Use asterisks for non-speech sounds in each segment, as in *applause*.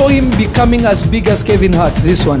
saw him becoming as big as Kevin Hart. This one.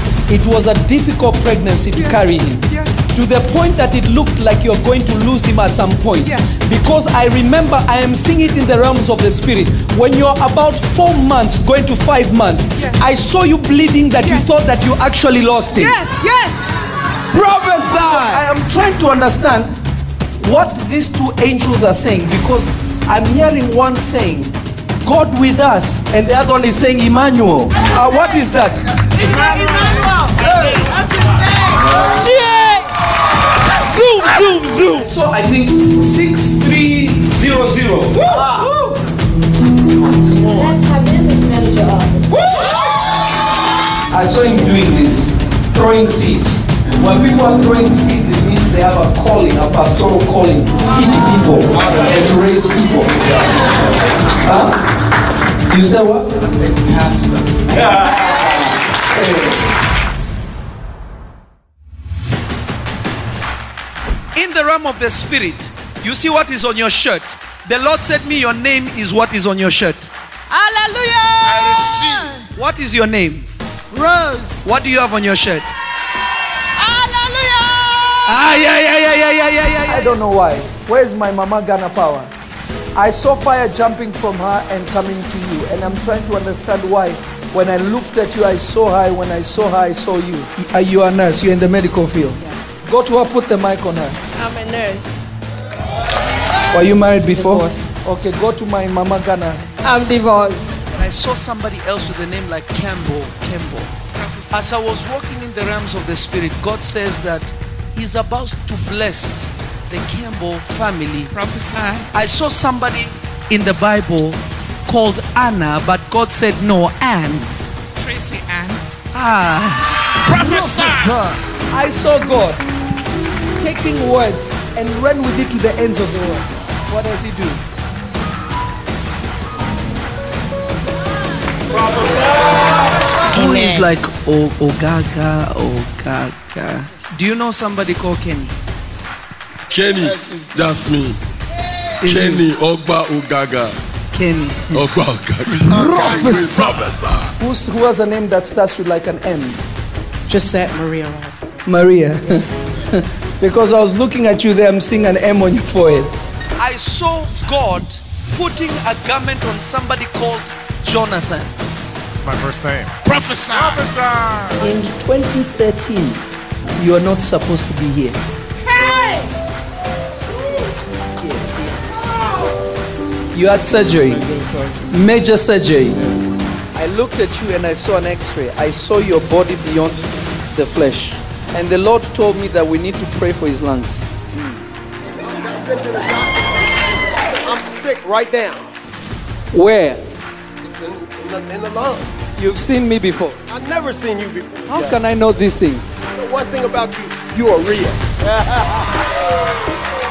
It was a difficult pregnancy to carry him. To the point that it looked like you're going to lose him at some point. Because I remember I am seeing it in the realms of the spirit. When you're about four months, going to five months, I saw you bleeding that you thought that you actually lost him. Yes, yes. Prophesy! I am trying to understand what these two angels are saying because I'm hearing one saying, God with us, and the other one is saying, Emmanuel. Uh, what is that? Zoom, zoom, zoom. So I think 6300. That's my business manager office. I saw him doing this, throwing seeds. When people are throwing seeds, it means they have a calling, a pastoral calling to feed people and to raise people. Huh? You said what? In the realm of the spirit, you see what is on your shirt. The Lord said me, your name is what is on your shirt. Hallelujah. What is your name? Rose. What do you have on your shirt? Hallelujah. Ah, yeah, yeah, yeah, yeah, yeah, yeah, yeah. I don't know why. Where's my mama Ghana power? I saw fire jumping from her and coming to you, and I'm trying to understand why. When I looked at you, I saw her. When I saw her, I saw you. Are you a nurse? You're in the medical field. Go to her, put the mic on her. I'm a nurse. Were you married before? Divorced. Okay, go to my mama Ghana. I'm divorced. I saw somebody else with a name like Campbell. Campbell. As I was walking in the realms of the spirit, God says that He's about to bless the Campbell family. Prophesy. I saw somebody in the Bible called Anna, but God said no, Anne. Tracy Ann. Ah, Prophesy. I saw God taking words and ran with it to the ends of the world. What does He do? who is like o- Ogaga, Ogaga. Do you know somebody called Kenny? Kenny, that's me. Is Kenny Ogba Ogaga. Kenny. Ogba Ogaga. Prophesy. Prophesy. Who's, who has a name that starts with like an M? Gisette Maria Rosa. Maria. *laughs* because I was looking at you there, I'm seeing an M on your forehead. I saw God putting a garment on somebody called Jonathan. My first name. Prophesy. In 2013, you are not supposed to be here. You had surgery, major surgery. I looked at you and I saw an x ray. I saw your body beyond the flesh. And the Lord told me that we need to pray for his lungs. I'm sick right now. Where? It's in, in, the, in the lungs. You've seen me before. I've never seen you before. How can I know these things? The one thing about you, you are real. *laughs*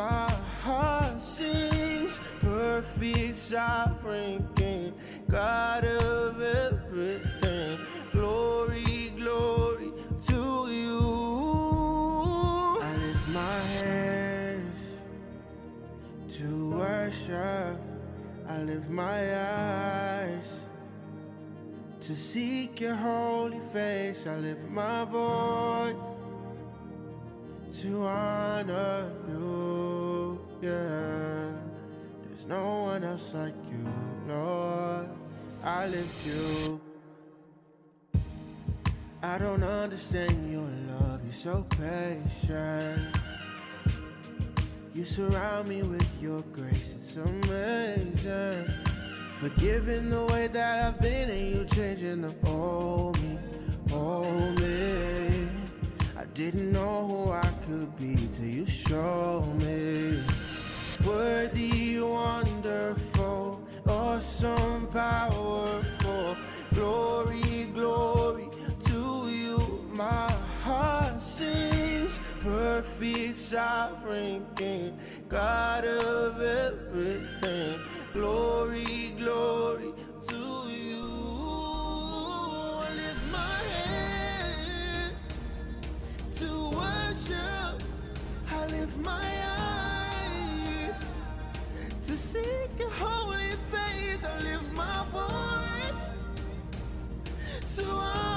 My heart sings, perfect, sovereign King, God of everything. Glory, glory to you. I lift my hands to worship. I lift my eyes to seek your holy face. I lift my voice to honor you. Yeah, there's no one else like you, Lord. I lift you. I don't understand your love, you're so patient. You surround me with your grace, it's amazing. Forgiving the way that I've been, and you changing the old me, old me. Didn't know who I could be till you showed me. Worthy, wonderful, awesome, powerful. Glory, glory to you. My heart sings, perfect, sovereign King, God of everything. Glory, glory to worship. I lift my eye to seek your holy face. I lift my voice to honor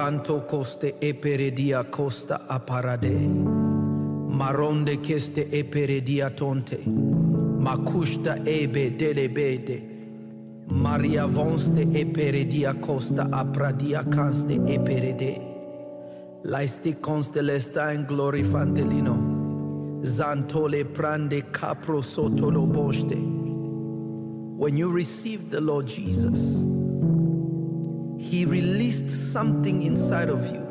Ranto coste costa. Maronde tonte. Ebe. Maria vonste costa canste constelesta in glory fantelino. Zantole prande capro sotolo boste. When you receive the Lord Jesus, he released something inside of you.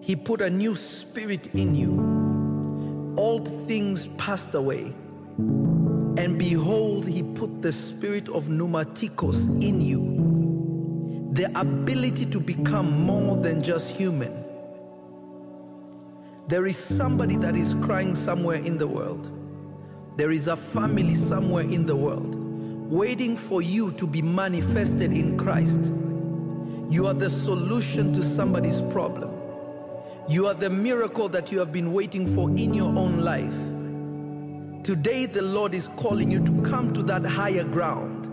He put a new spirit in you. Old things passed away. And behold, he put the spirit of pneumatikos in you. The ability to become more than just human. There is somebody that is crying somewhere in the world. There is a family somewhere in the world waiting for you to be manifested in Christ. You are the solution to somebody's problem. You are the miracle that you have been waiting for in your own life. Today, the Lord is calling you to come to that higher ground,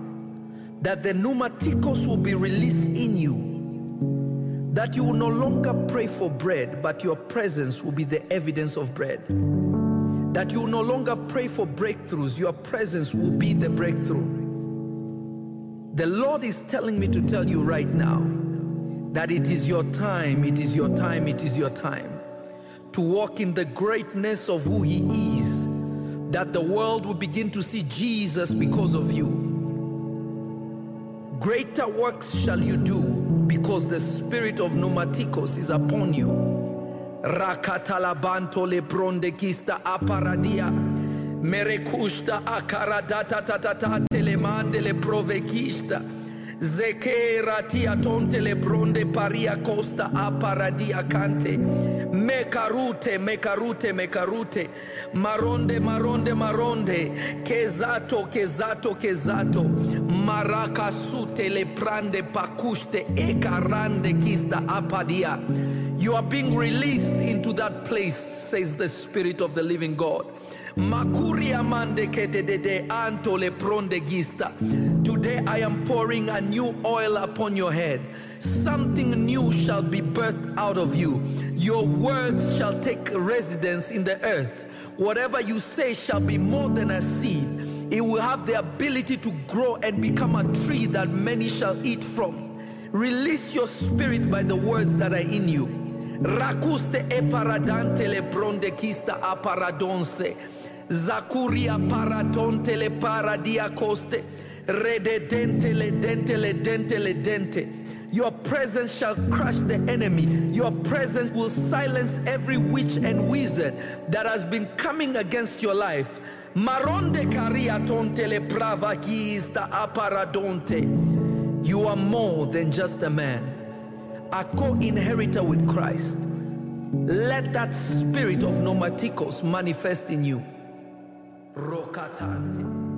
that the pneumatikos will be released in you, that you will no longer pray for bread, but your presence will be the evidence of bread. That you will no longer pray for breakthroughs, your presence will be the breakthrough. The Lord is telling me to tell you right now that it is your time, it is your time, it is your time to walk in the greatness of who He is, that the world will begin to see Jesus because of you. Greater works shall you do because the spirit of pneumatikos is upon you. Rakatalabanto lebronde kista aparadia. Merekushta tatata telemande le provekista. Zekera tia tonte le bronde paria costa aparadia cante. Mekarute, mekarute, mekarute. Maronde, maronde, maronde. Kezato, kezato, kezato. Maraka sute le prande pakushte ekarande kista apadia. You are being released into that place, says the Spirit of the living God. Today I am pouring a new oil upon your head. Something new shall be birthed out of you. Your words shall take residence in the earth. Whatever you say shall be more than a seed. It will have the ability to grow and become a tree that many shall eat from. Release your spirit by the words that are in you. Rakuste e paradante le bronde kista aparadonse. Zakuria paratonte le paradia coste. Rededente le dente le dente le dente. Your presence shall crush the enemy. Your presence will silence every witch and wizard that has been coming against your life. Maronde caria tonte le prava sta aparadonte. You are more than just a man, a co-inheritor with Christ. Let that spirit of pneumatikos manifest in you. Rokatante.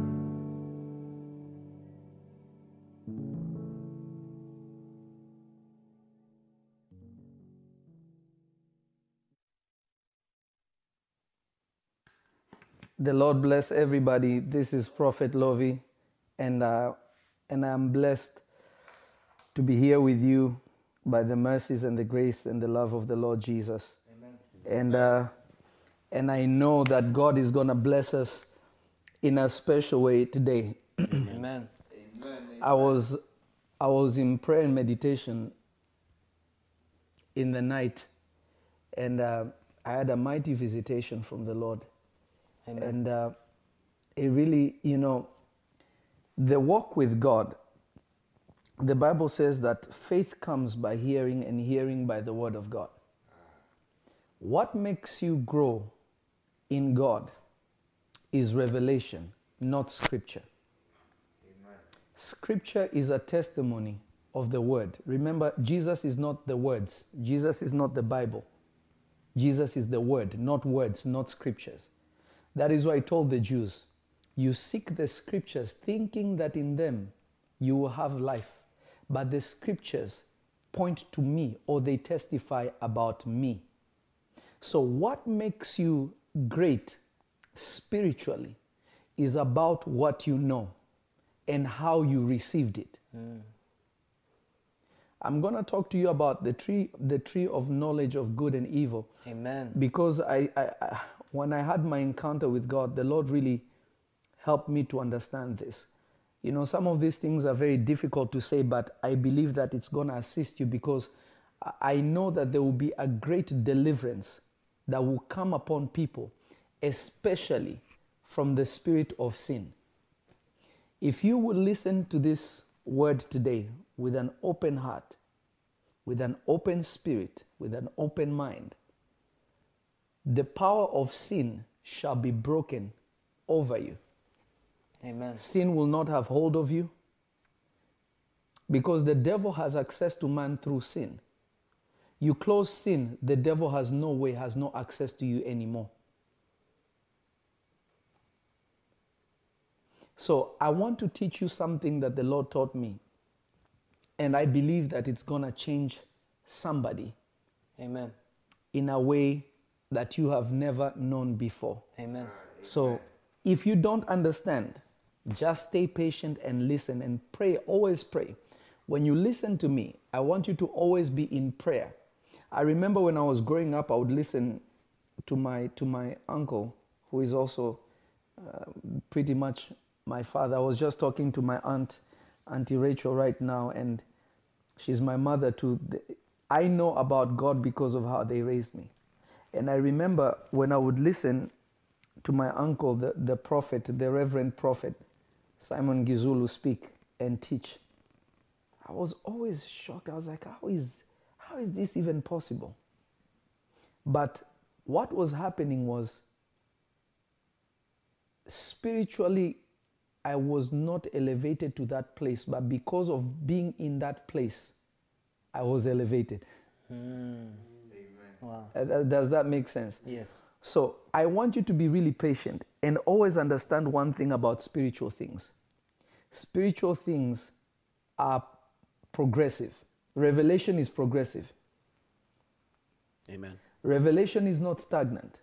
The Lord bless everybody. This is Prophet Lovy, and uh, and I'm blessed to be here with you by the mercies and the grace and the love of the Lord Jesus. Amen. And uh, and I know that God is gonna bless us in a special way today. Amen. I was I was in prayer and meditation in the night, and uh, I had a mighty visitation from the Lord. Amen. And uh, it really, you know, the walk with God, the Bible says that faith comes by hearing and hearing by the word of God. What makes you grow in God is revelation, not scripture. Scripture is a testimony of the word. Remember, Jesus is not the words, Jesus is not the Bible. Jesus is the word, not words, not scriptures. That is why I told the Jews, you seek the scriptures thinking that in them you will have life. But the scriptures point to me or they testify about me. So, what makes you great spiritually is about what you know and how you received it. I'm going to talk to you about the tree, the tree of knowledge of good and evil Amen. because I, I, I, when I had my encounter with God, the Lord really helped me to understand this. You know, some of these things are very difficult to say, but I believe that it's going to assist you because I know that there will be a great deliverance that will come upon people, especially from the spirit of sin. If you will listen to this word today with an open heart, with an open spirit, with an open mind, the power of sin shall be broken over you. Amen. Sin will not have hold of you because the devil has access to man through sin. You close sin, the devil has no way, has no access to you anymore. So I want to teach you something that the Lord taught me. And I believe that it's going to change somebody Amen. in a way that you have never known before. Amen. So if you don't understand, just stay patient and listen and pray. Always pray. When you listen to me, I want you to always be in prayer. I remember when I was growing up, I would listen to my to my uncle, who is also uh, pretty much my father. I was just talking to my aunt, Auntie Rachel, right now, and she's my mother too. I know about God because of how they raised me. And I remember when I would listen to my uncle, the, the prophet, the reverend prophet, Simon Gizulu, speak and teach, I was always shocked. I was like, how is, how is this even possible? But what was happening was spiritually, I was not elevated to that place, but because of being in that place, I was elevated. Wow. Uh, uh, Does that make sense? Yes. So I want you to be really patient and always understand one thing about spiritual things. spiritual things are progressive. Revelation is progressive. Amen. Revelation is not stagnant.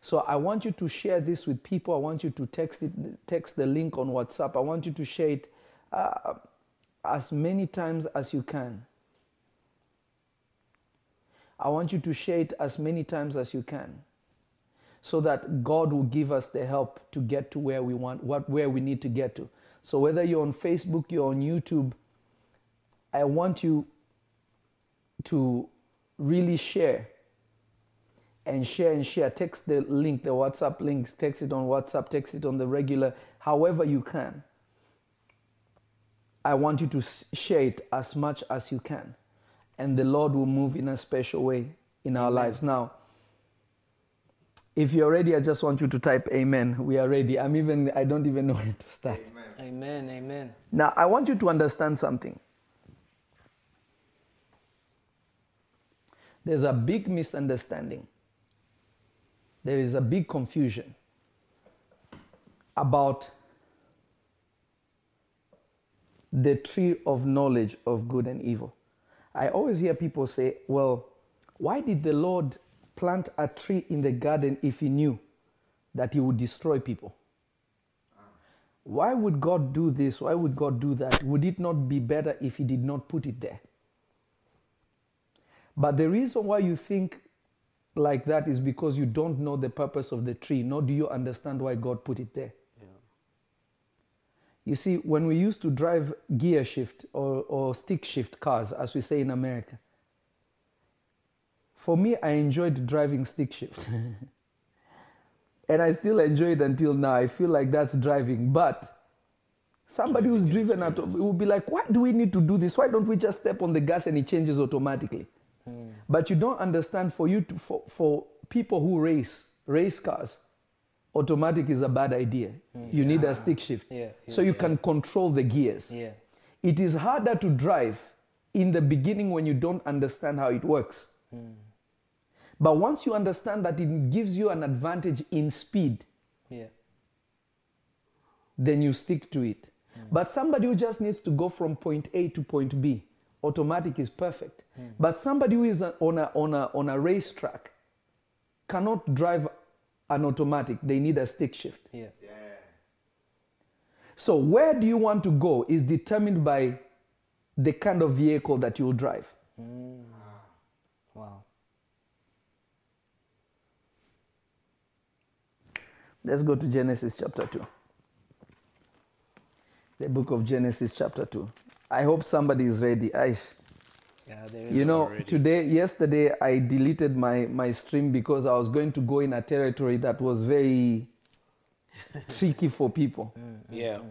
So I want you to share this with people. I want you to text it, text the link on WhatsApp. I want you to share it uh, as many times as you can. I want you to share it as many times as you can so that God will give us the help to get to where we want, what, where we need to get to. So whether you're on Facebook, you're on YouTube, I want you to really share and share and share. Text the link, the WhatsApp link, text it on WhatsApp, text it on the regular, however you can. I want you to share it as much as you can. And the Lord will move in a special way in our lives. Now, if you're ready, I just want you to type amen. We are ready. I'm even, I don't even know *laughs* where to start. Amen. Amen. Now, I want you to understand something. There's a big misunderstanding. There is a big confusion about the tree of knowledge of good and evil. I always hear people say, well, why did the Lord plant a tree in the garden if he knew that he would destroy people? Why would God do this? Why would God do that? Would it not be better if He did not put it there? But the reason why you think like that is because you don't know the purpose of the tree, nor do you understand why God put it there. You see, when we used to drive gear shift or, or stick shift cars, as we say in America, for me, I enjoyed driving stick shift. *laughs* and I still enjoy it until now. I feel like that's driving. But somebody who's driven at will be like, why do we need to do this? Why don't we just step on the gas and it changes automatically? Hmm. But you don't understand for you to, for, for people who race race cars, automatic is a bad idea. Hmm. You need a stick shift. Yeah, So you can control the gears. Yeah. It is harder to drive in the beginning when you don't understand how it works. Hmm. But once you understand that it gives you an advantage in speed, Yeah. then you stick to it. But somebody who just needs to go from point A to point B, automatic is perfect. Hmm. But somebody who is on a, on, a, on a racetrack cannot drive an automatic, they need a stick shift. Yeah. So, where do you want to go is determined by the kind of vehicle that you'll drive. Hmm. Wow. Let's go to Genesis chapter 2. The book of Genesis chapter 2. I hope somebody is ready. I, Yeah, there is you know, already. today, yesterday, I deleted my, my stream because I was going to go in a territory that was very *laughs* tricky for people. Mm, mm, yeah. Mm.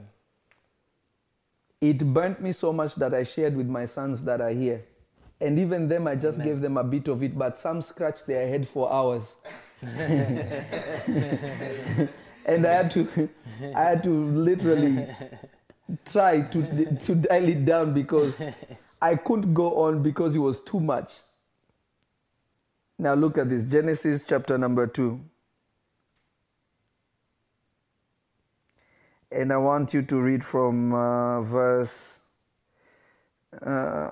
It burnt me so much that I shared with my sons that are here. And even them, I just gave them a bit of it, but some scratched their head for hours. *laughs* *laughs* and I had to, I had to literally try to, to dial it down because I couldn't go on because it was too much. Now look at this Genesis chapter number 2. And I want you to read from uh, verse. Uh,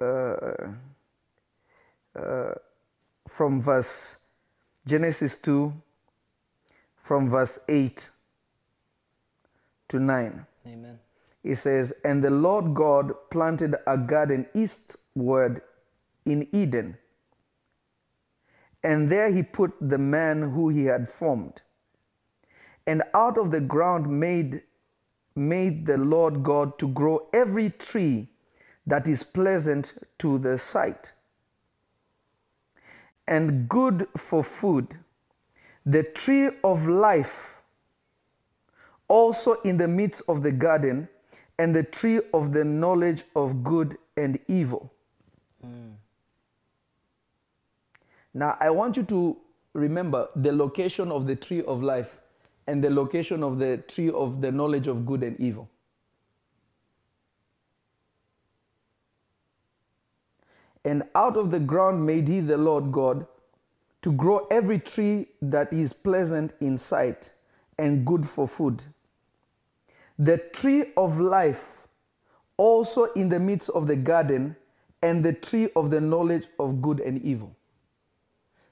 uh, uh, from verse Genesis 2, from verse 8 to 9. Amen. It says, And the Lord God planted a garden eastward in Eden. And there he put the man who he had formed. And out of the ground made, made the Lord God to grow every tree that is pleasant to the sight and good for food, the tree of life also in the midst of the garden, and the tree of the knowledge of good and evil. Now, I want you to remember the location of the tree of life and the location of the tree of the knowledge of good and evil. And out of the ground made he the Lord God to grow every tree that is pleasant in sight and good for food. The tree of life also in the midst of the garden, and the tree of the knowledge of good and evil.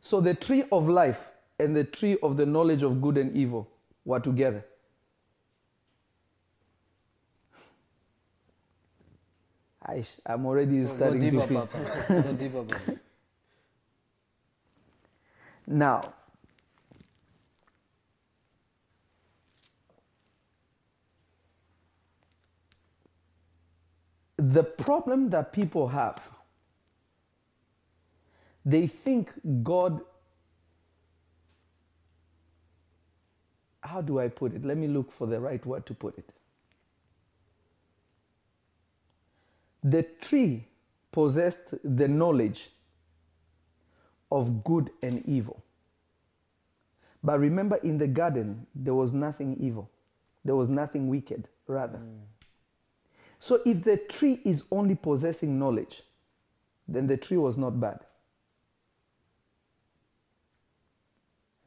So the tree of life and the tree of the knowledge of good and evil were together. I'm already Go starting to feel. Papa. Go deeper, Papa. Now, the problem that people have, they think God, how do I put it? Let me look for the right word to put it. The tree possessed the knowledge of good and evil. But remember, in the garden, there was nothing evil, there was nothing wicked, rather. Mm. So if the tree is only possessing knowledge, then the tree was not bad.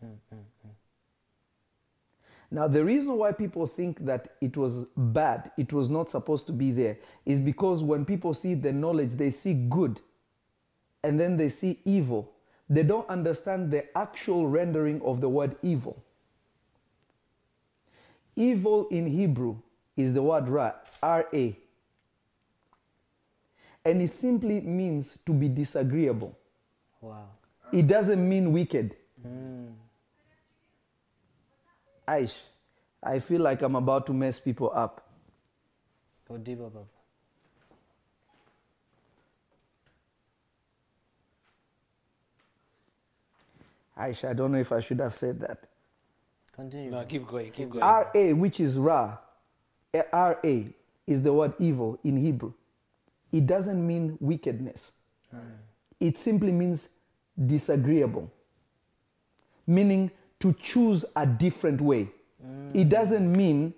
Mm, mm, now, the reason why people think that it was bad, it was not supposed to be there, is because when people see the knowledge, they see good and then they see evil. They don't understand the actual rendering of the word evil. Evil in Hebrew is the word ra, R-A. And it simply means to be disagreeable. Wow. It doesn't mean wicked. Aish, I feel like I'm about to mess people up. Go deeper, Papa. Aish, I don't know if I should have said that. Continue. No, keep going, keep going. R-A, which is Ra, eh, R-A is the word evil in Hebrew. It doesn't mean wickedness. It simply means disagreeable, meaning to choose a different way. It doesn't mean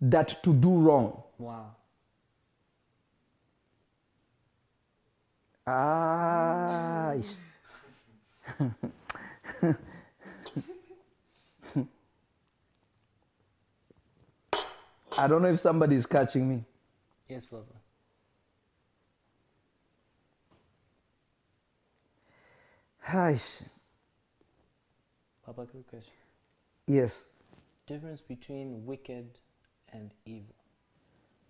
that to do wrong. Wow. Ah. *laughs* I don't know if somebody is catching me. Yes, Papa. Hi. Papa, quick question. Yes, Difference between wicked and evil.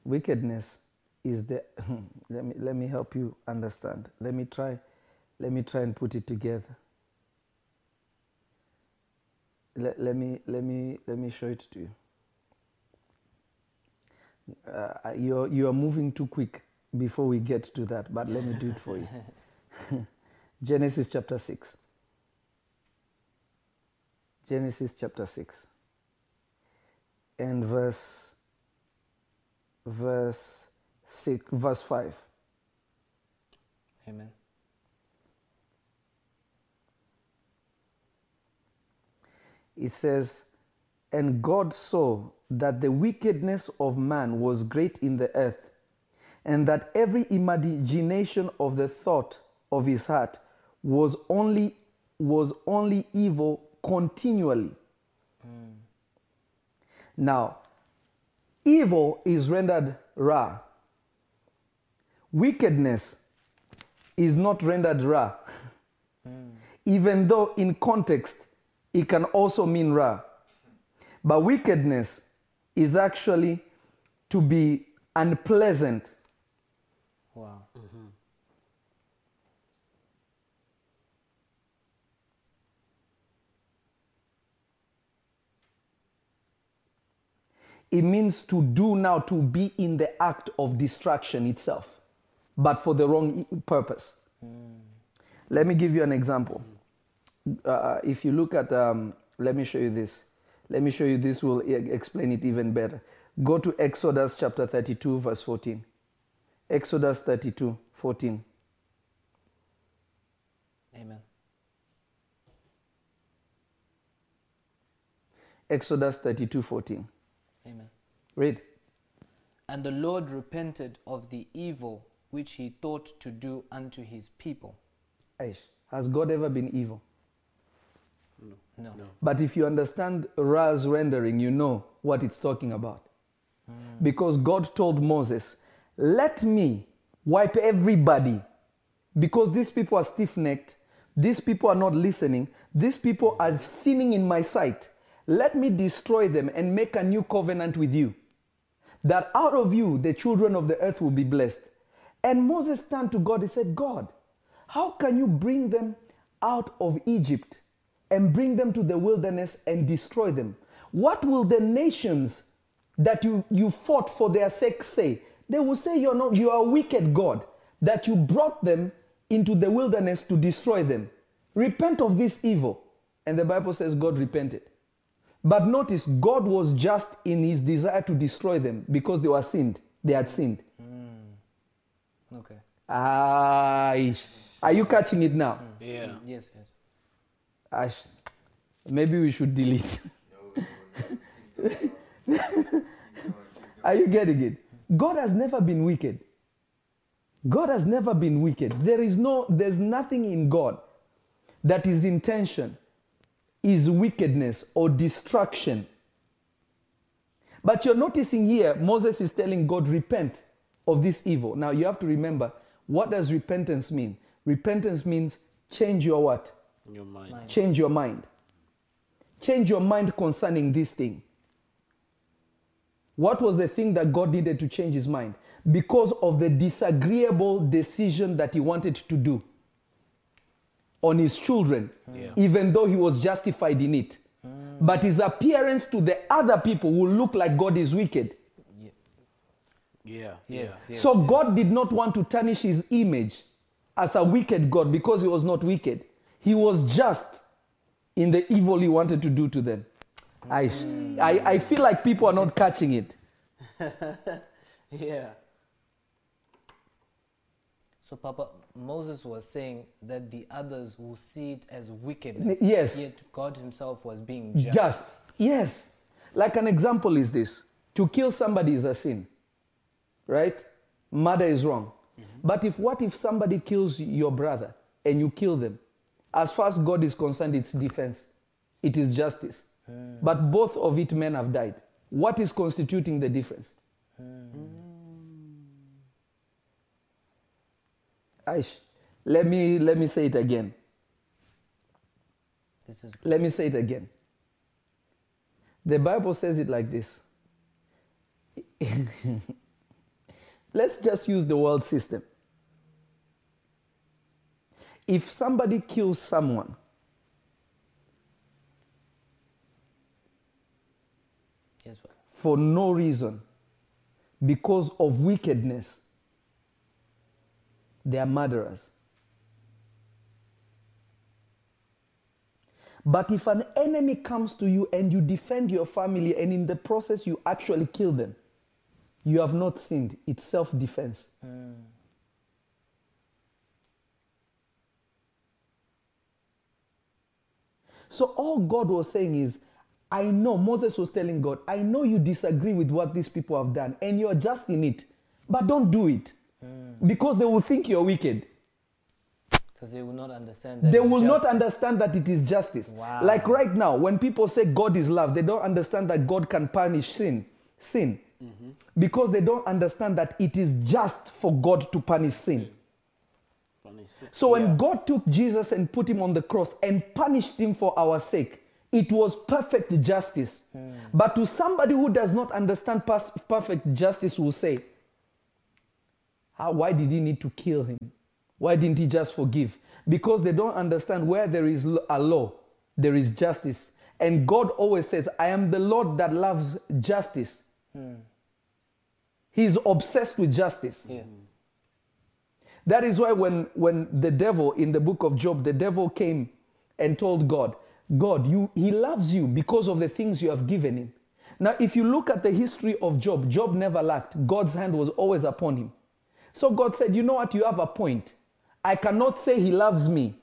wickedness is the. *laughs* let me let me help you understand. Let me try. Let me try and put it together. Let, let me let me let me show it to you. Uh, you're you are moving too quick before we get to that, but let me do it for you. *laughs* Genesis chapter six. Genesis chapter six. And verse verse six verse five. Amen. it says, And God saw that the wickedness of man was great in the earth, and that every imagination of the thought of his heart was only was only evil continually. Hmm. Now, evil is rendered ra. Wickedness is not rendered ra. Hmm. Even though in context it can also mean ra. But wickedness is actually to be unpleasant. Wow. It means to do now, to be in the act of distraction itself, but for the wrong purpose. Let me give you an example. Uh, if you look at, um, let me show you this. Let me show you this will explain it even better. Go to Exodus chapter 32, verse 14. Exodus 32, 14. Amen. Exodus 32, 14. Amen. Read. And the Lord repented of the evil which he thought to do unto his people. Aish, has God ever been evil? No. no. But if you understand Ra's rendering, you know what it's talking about. Hmm. Because God told Moses, Let me wipe everybody. Because these people are stiff necked, these people are not listening, these people are sinning in my sight. Let me destroy them and make a new covenant with you. That out of you the children of the earth will be blessed. And Moses turned to God and said, God, how can you bring them out of Egypt and bring them to the wilderness and destroy them? What will the nations that you, you fought for their sake say? They will say you're not you are a wicked God, that you brought them into the wilderness to destroy them. Repent of this evil. And the Bible says God repented. But notice, God was just in his desire to destroy them because they were sinned. They had sinned. Okay. Ah, ish. are you catching it now? Yeah. Yes, yes. Ash, maybe we should delete. *laughs* Are you getting it? God has never been wicked. God has never been wicked. There is no, there's nothing in God that his intention is wickedness or destruction. But you're noticing here, Moses is telling God, repent of this evil. Now you have to remember, what does repentance mean? Repentance means change your what? Your mind. Change your mind. Change your mind concerning this thing. What was the thing that God needed to change his mind? Because of the disagreeable decision that he wanted to do on his children, Yeah. even though he was justified in it. But his appearance to the other people will look like God is wicked. Yeah. Yes, yes. so God did not want to tarnish his image as a wicked God because he was not wicked. He was just in the evil he wanted to do to them. I, I, I feel like people are not catching it. *laughs* Yeah. So, Papa, Moses was saying that the others will see it as wickedness. Yes. Yet God Himself was being just. Just. Yes. Like an example is this to kill somebody is a sin, right? Murder is wrong. Mm-hmm. But if what if somebody kills your brother and you kill them? As far as God is concerned, it's defense, it is justice. Hmm. But both of it men have died. What is constituting the difference? Hmm. Aish, let me let me say it again. This is Let me say it again. The Bible says it like this. *laughs* Let's just use the world system. If somebody kills someone, yes, for no reason, because of wickedness, they are murderers. But if an enemy comes to you and you defend your family and in the process you actually kill them, you have not sinned. It's self defense. Hmm. So all God was saying is, I know, Moses was telling God, I know you disagree with what these people have done and you're just in it, but don't do it hmm. because they will think you're wicked. Because they will not understand that. They will not understand that it is justice. Wow. Like right now, when people say God is love, they don't understand that God can punish sin. Sin. Mm-hmm. Because they don't understand that it is just for God to punish sin. Funny. So when God took Jesus and put him on the cross and punished him for our sake, it was perfect justice. But to somebody who does not understand pers- perfect justice will say, how, why did he need to kill him? Why didn't he just forgive? Because they don't understand where there is a law, there is justice. And God always says, I am the Lord that loves justice. Hmm. He's obsessed with justice. Yeah. That is why when, when the devil in the book of Job, the devil came and told God, God, you, he loves you because of the things you have given him. Now, if you look at the history of Job, Job never lacked. God's hand was always upon him. So God said, You know what? You have a point. I cannot say he loves me.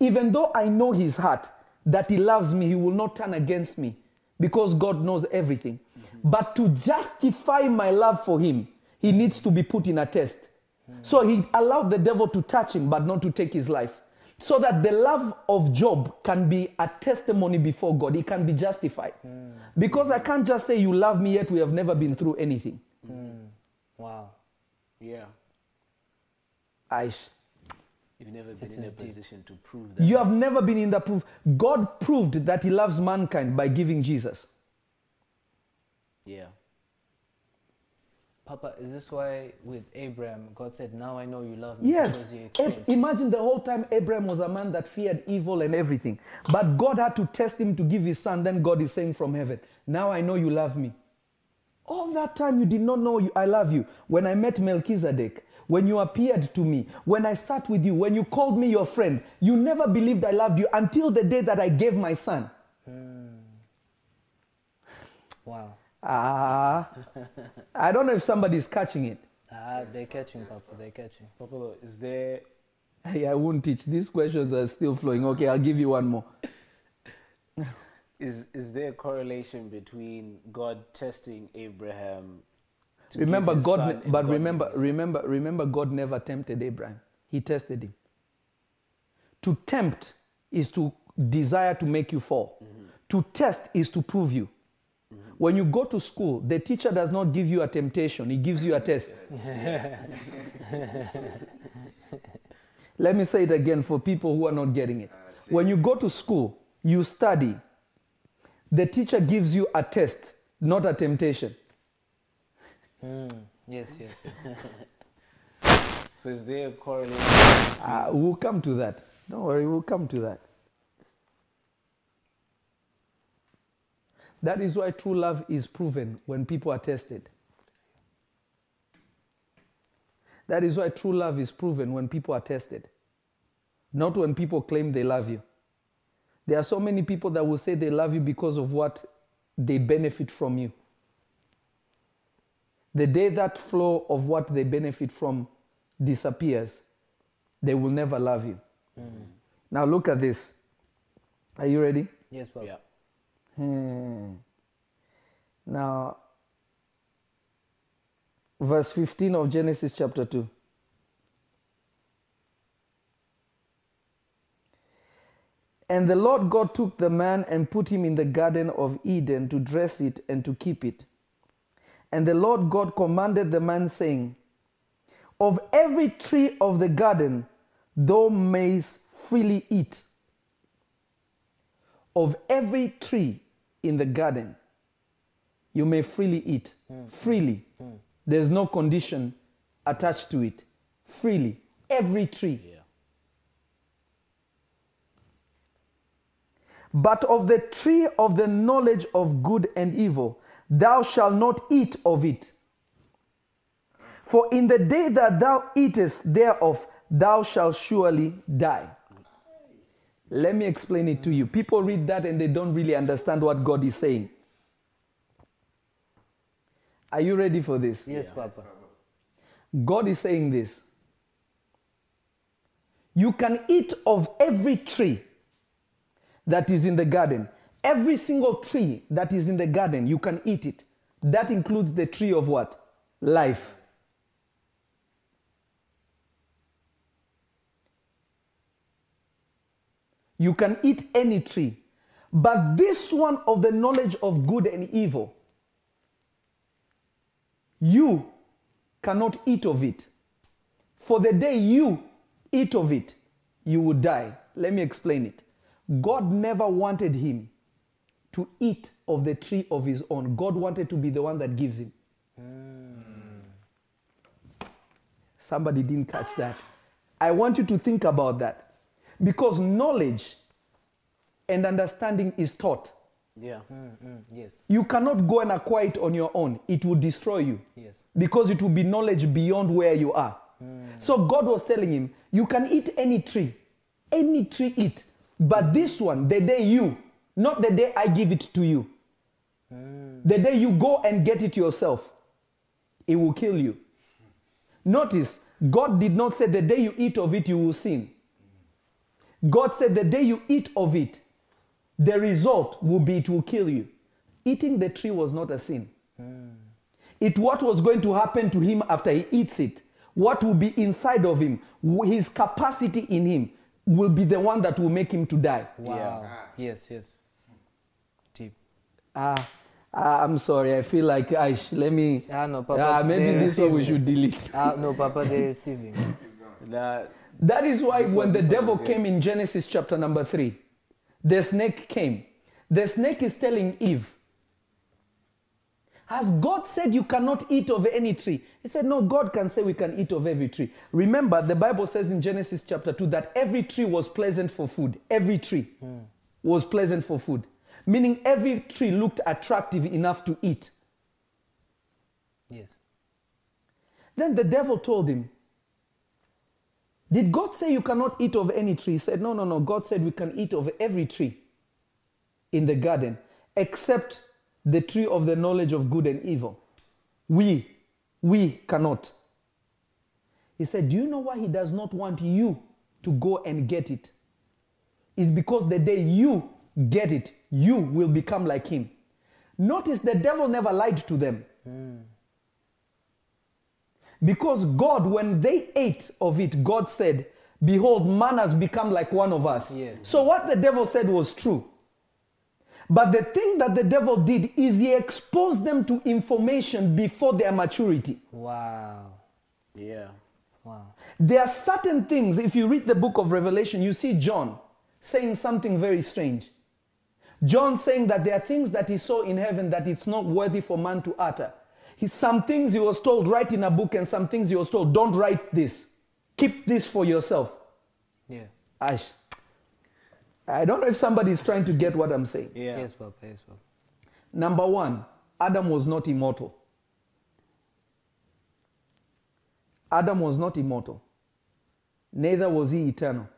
Even though I know his heart, that he loves me, he will not turn against me because God knows everything. Mm-hmm. But to justify my love for him, he needs to be put in a test. So he allowed the devil to touch him, but not to take his life. So that the love of Job can be a testimony before God. It can be justified. Hmm. Because I can't just say you love me yet we have never been through anything. Hmm. Wow. Yeah. Aish. You've never been in a deep. position to prove that. You have never been in the proof. God proved that He loves mankind by giving Jesus. Yeah. Papa, is this why with Abraham, God said, Now I know you love me? Yes. Because you Ab- experienced. Imagine the whole time Abraham was a man that feared evil and everything. But God had to test him to give his son. Then God is saying from heaven, Now I know you love me. All that time you did not know you, I love you. When I met Melchizedek, when you appeared to me, when I sat with you, when you called me your friend, you never believed I loved you until the day that I gave my son. Hmm. Wow. Ah, I don't know if somebody's catching it. Ah, they're catching, Papa. They're catching. Papa, is there *laughs* Hey, I won't teach. These questions are still flowing. Okay, I'll give you one more. is is there a correlation between God testing Abraham? to remember give his God, son ne- but God remember, giving remember, remember, God never tempted Abraham. He tested him. To tempt is to desire to make you fall. To test is to prove you. When you go to school, the teacher does not give you a temptation; he gives you a test. *laughs* Let me say it again for people who are not getting it. When you go to school, you study. The teacher gives you a test, not a temptation. Yes, yes, yes. *laughs* So is there a correlation? Uh, we'll come to that. Don't worry, we'll come to that. That is why true love is proven when people are tested. That is why true love is proven when people are tested, not when people claim they love you. There are so many people that will say they love you because of what they benefit from you. The day that flow of what they benefit from disappears, they will never love you. Mm. Now look at this. Are you ready? Yes, Papa. Yeah. Hmm. Now, verse 15 of Genesis chapter 2. And the Lord God took the man and put him in the garden of Eden to dress it and to keep it. And the Lord God commanded the man, saying, Of every tree of the garden thou mayst freely eat. Of every tree in the garden you may freely eat. Freely. There's no condition attached to it. Freely. Every tree. Yeah. But of the tree of the knowledge of good and evil, thou shalt not eat of it. For in the day that thou eatest thereof, thou shalt surely die. Let me explain it to you. People read that and they don't really understand what God is saying. Are you ready for this? Yes, Papa. God is saying this. You can eat of every tree that is in the garden. Every single tree that is in the garden, you can eat it. That includes the tree of what? Life. You can eat any tree. But this one of the knowledge of good and evil, you cannot eat of it. For the day you eat of it, you will die. Let me explain it. God never wanted him to eat of the tree of his own. God wanted to be the one that gives him. Hmm. Somebody didn't catch that. I want you to think about that. Because knowledge and understanding is taught. Yeah. Mm, mm, yes, You cannot go and acquire it on your own, it will destroy you yes. because it will be knowledge beyond where you are. Mm. So God was telling him, You can eat any tree, any tree eat, but this one, the day you, not the day I give it to you, mm. the day you go and get it yourself, it will kill you. Notice, God did not say the day you eat of it, you will sin. God said the day you eat of it, the result will be it will kill you. Eating the tree was not a sin. It what was going to happen to him after he eats it, what will be inside of him, his capacity in him will be the one that will make him to die. Wow. Yes, yes. Deep. Ah, ah, I'm sorry. I feel like I sh- let me. Ah, no, Papa. Ah, maybe this one we should delete. Ah, no, Papa, they receive him. *laughs* That, is why This when the devil came in Genesis chapter number three, the snake came. The snake is telling Eve, Has God said you cannot eat of any tree? He said, No, God can say we can eat of every tree. Remember, the Bible says in Genesis chapter 2 that every tree was pleasant for food. Every tree was pleasant for food. Meaning every tree looked attractive enough to eat. Yes. Then the devil told him, Did God say you cannot eat of any tree? He said, No, no, no. God said we can eat of every tree in the garden except the tree of the knowledge of good and evil. We, we cannot. He said, Do you know why he does not want you to go and get it? It's because the day you get it, you will become like him. Notice the devil never lied to them. Hmm. Because God, when they ate of it, God said, Behold, man has become like one of us. Yeah. So what the devil said was true. But the thing that the devil did is he exposed them to information before their maturity. Wow. yeah. Wow. There are certain things, if you read the book of Revelation, you see John saying something very strange. John saying that there are things that he saw in heaven that it's not worthy for man to utter. He, some things he was told, write in a book, and some things he was told, don't write this. Keep this for yourself. Yeah. Ash. I don't know if somebody is trying to get what I'm saying. Yeah. Yes, Papa. Yes, Papa. Number one, Adam was not immortal. Adam was not immortal. Neither was he eternal.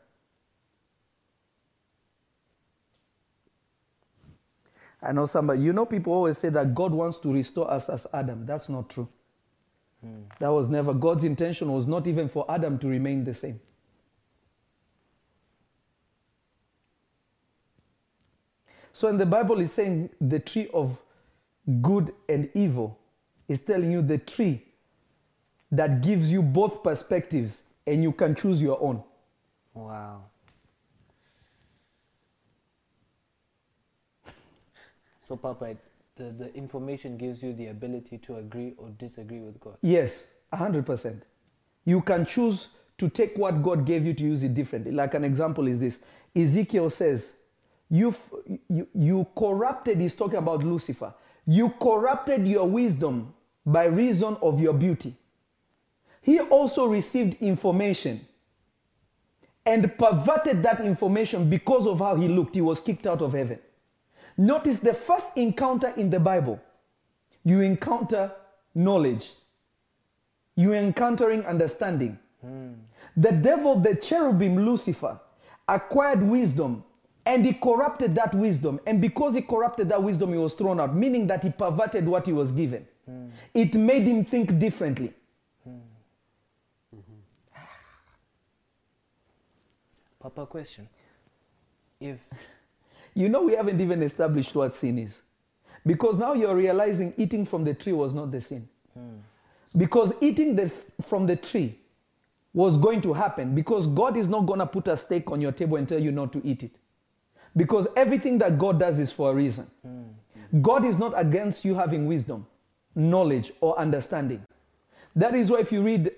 I know somebody, you know, people always say that God wants to restore us as Adam. That's not true. Hmm. That was never, God's intention was not even for Adam to remain the same. So, when the Bible is saying the tree of good and evil, it's telling you the tree that gives you both perspectives and you can choose your own. Wow. So, Papa, the, the information gives you the ability to agree or disagree with God. Yes, 100%. You can choose to take what God gave you to use it differently. Like an example is this Ezekiel says, you, you, you corrupted, he's talking about Lucifer, you corrupted your wisdom by reason of your beauty. He also received information and perverted that information because of how he looked. He was kicked out of heaven. Notice the first encounter in the Bible, you encounter knowledge, you encountering understanding. Hmm. The devil, the cherubim Lucifer, acquired wisdom and he corrupted that wisdom. And because he corrupted that wisdom, he was thrown out, meaning that he perverted what he was given. Hmm. It made him think differently. Hmm. Mm-hmm. Papa, question. If You know, we haven't even established what sin is. Because now you're realizing eating from the tree was not the sin. Hmm. Because eating this from the tree was going to happen because God is not going to put a steak on your table and tell you not to eat it. Because everything that God does is for a reason. Hmm. God is not against you having wisdom, knowledge, or understanding. That is why if you read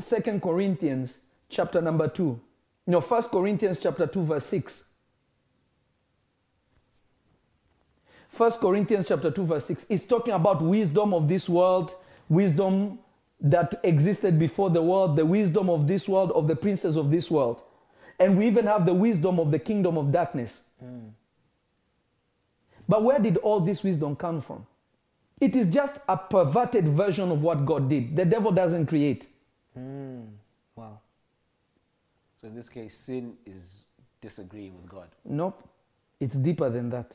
Second Corinthians chapter number 2, no, First Corinthians chapter 2, verse 6. First Corinthians chapter 2, verse 6 is talking about wisdom of this world, wisdom that existed before the world, the wisdom of this world, of the princes of this world. And we even have the wisdom of the kingdom of darkness. Hmm. But where did all this wisdom come from? It is just a perverted version of what God did. The devil doesn't create. Hmm. wow. So in this case, sin is disagreeing with God. Nope. It's deeper than that.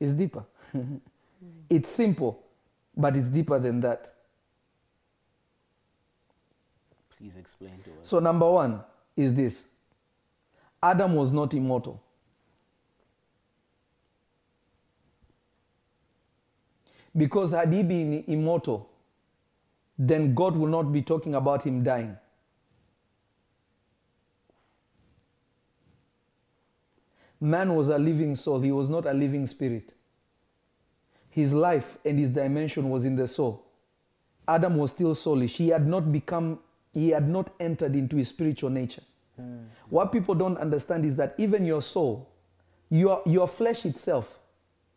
It's deeper. *laughs* it's simple, but it's deeper than that. Please explain to us. So, number one is this Adam was not immortal. Because had he been immortal, then God will not be talking about him dying. Man was a living soul, he was not a living spirit. His life and his dimension was in the soul. Adam was still soulish. He had not become, he had not entered into his spiritual nature. Hmm. What people don't understand is that even your soul, your, your flesh itself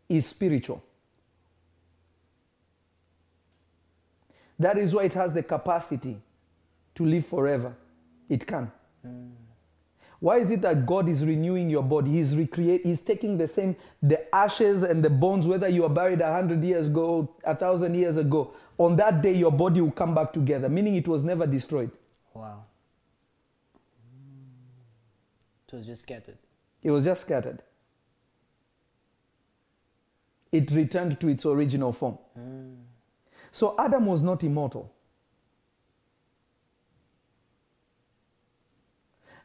is spiritual. That is why it has the capacity to live forever. It can. Hmm. Why is it that God is renewing your body? He's recreate. He's taking the same, the ashes and the bones, whether you are buried a hundred years ago, a thousand years ago. On that day, your body will come back together, meaning it was never destroyed. Wow. Mm. It was just scattered. It was just scattered. It returned to its original form. Mm. So Adam was not immortal.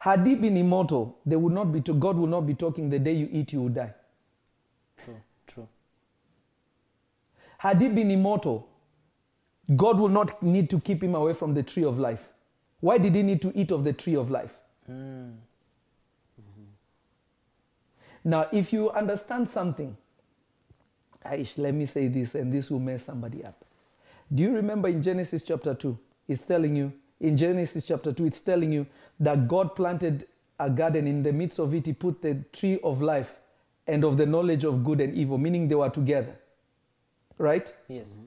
Had he been immortal, they would not be to God will not be talking the day you eat, you will die. True. True. Had he been immortal, God will not need to keep him away from the tree of life. Why did he need to eat of the tree of life? Hmm. Mm-hmm. Now, if you understand something, Aish, let me say this, and this will mess somebody up. Do you remember in Genesis chapter 2? It's telling you, in Genesis chapter 2, it's telling you that God planted a garden. In the midst of it, He put the tree of life and of the knowledge of good and evil, meaning they were together. Right? Yes. Mm-hmm.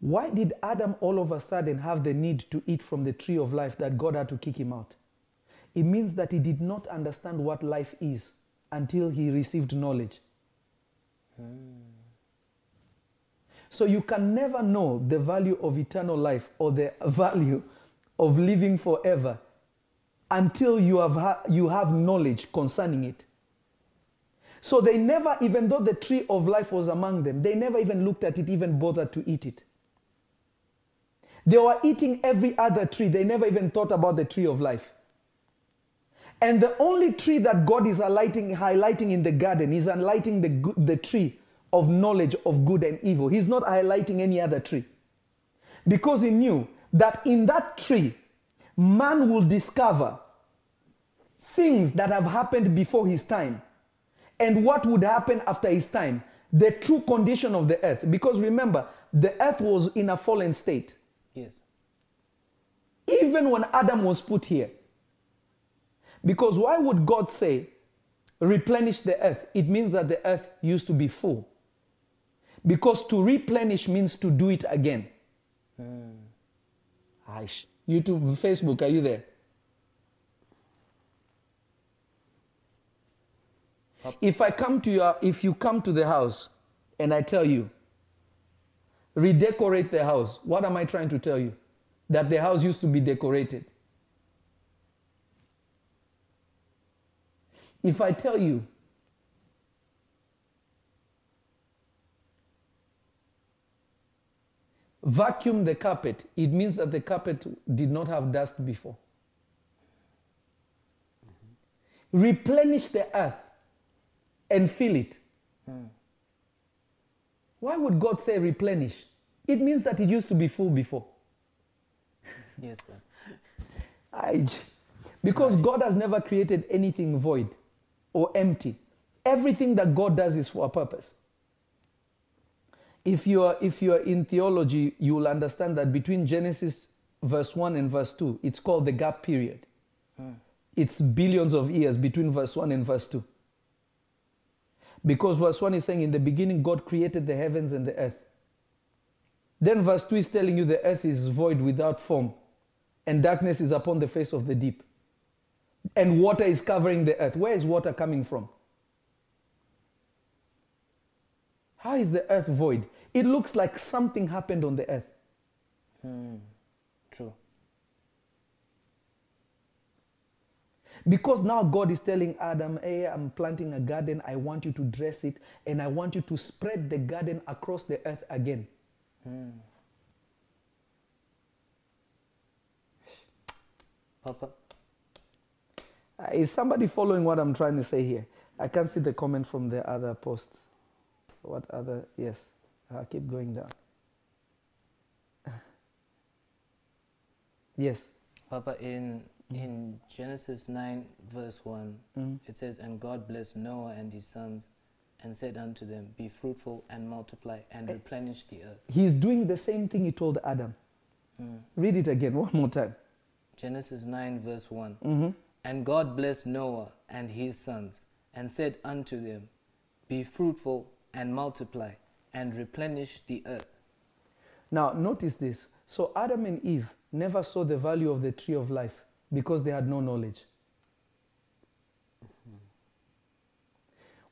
Why did Adam all of a sudden have the need to eat from the tree of life that God had to kick him out? It means that he did not understand what life is until he received knowledge. Hmm. So you can never know the value of eternal life or the value of living forever until you have, ha- you have knowledge concerning it. So they never, even though the tree of life was among them, they never even looked at it, even bothered to eat it. They were eating every other tree. They never even thought about the tree of life. And the only tree that God is highlighting, highlighting in the garden is highlighting the, the tree of knowledge of good and evil. He's not highlighting any other tree. Because he knew that in that tree, man will discover things that have happened before his time and what would happen after his time. The true condition of the earth. Because remember, the earth was in a fallen state. Yes. Even when Adam was put here. Because why would God say, replenish the earth? It means that the earth used to be full. Because to replenish means to do it again. Hmm. Aish. YouTube, Facebook, are you there? If I come to your, if you come to the house and I tell you, redecorate the house, what am I trying to tell you? That the house used to be decorated. If I tell you, vacuum the carpet, it means that the carpet did not have dust before. Replenish the earth and fill it. Hmm. Why would God say replenish? It means that it used to be full before. Yes, sir. I, because God has never created anything void or empty. Everything that God does is for a purpose. If you are if you are in theology, you will understand that between Genesis verse 1 and verse 2, it's called the gap period. Hmm. It's billions of years between verse 1 and verse 2. Because verse 1 is saying, In the beginning, God created the heavens and the earth. Then verse 2 is telling you the earth is void without form, and darkness is upon the face of the deep. And water is covering the earth. Where is water coming from? How is the earth void? It looks like something happened on the earth. Hmm. True. Because now God is telling Adam, Hey, I'm planting a garden. I want you to dress it, and I want you to spread the garden across the earth again. Papa. Uh, is somebody following what I'm trying to say here? I can't see the comment from the other posts. What other? Yes. Uh, keep going down. *laughs* Yes. Papa, in In Genesis 9, verse 1, Mm. it says, And God blessed Noah and his sons and said unto them, Be fruitful and multiply and replenish the earth. He's doing the same thing he told Adam. Mm. Read it again one more time. Genesis 9, verse one Mhm. And God blessed Noah and his sons and said unto them, Be fruitful and multiply and replenish the earth. Now, notice this. So, Adam and Eve never saw the value of the tree of life because they had no knowledge.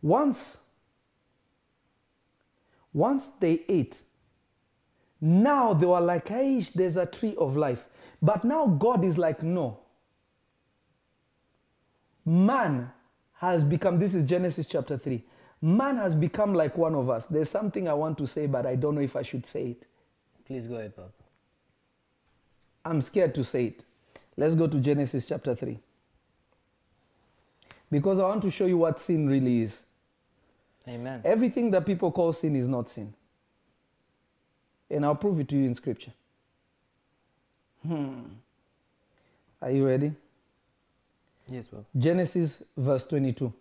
Once, once they ate, now they were like, hey, there's a tree of life. But now God is like, no. Man has become, this is Genesis chapter 3. Man has become like one of us. There's something I want to say, but I don't know if I should say it. Please go ahead, Papa. I'm scared to say it. Let's go to Genesis chapter 3. Because I want to show you what sin really is. Amen. Everything that people call sin is not sin. And I'll prove it to you in scripture. Hmm. Are you ready? Yes, Papa. Genesis verse 22.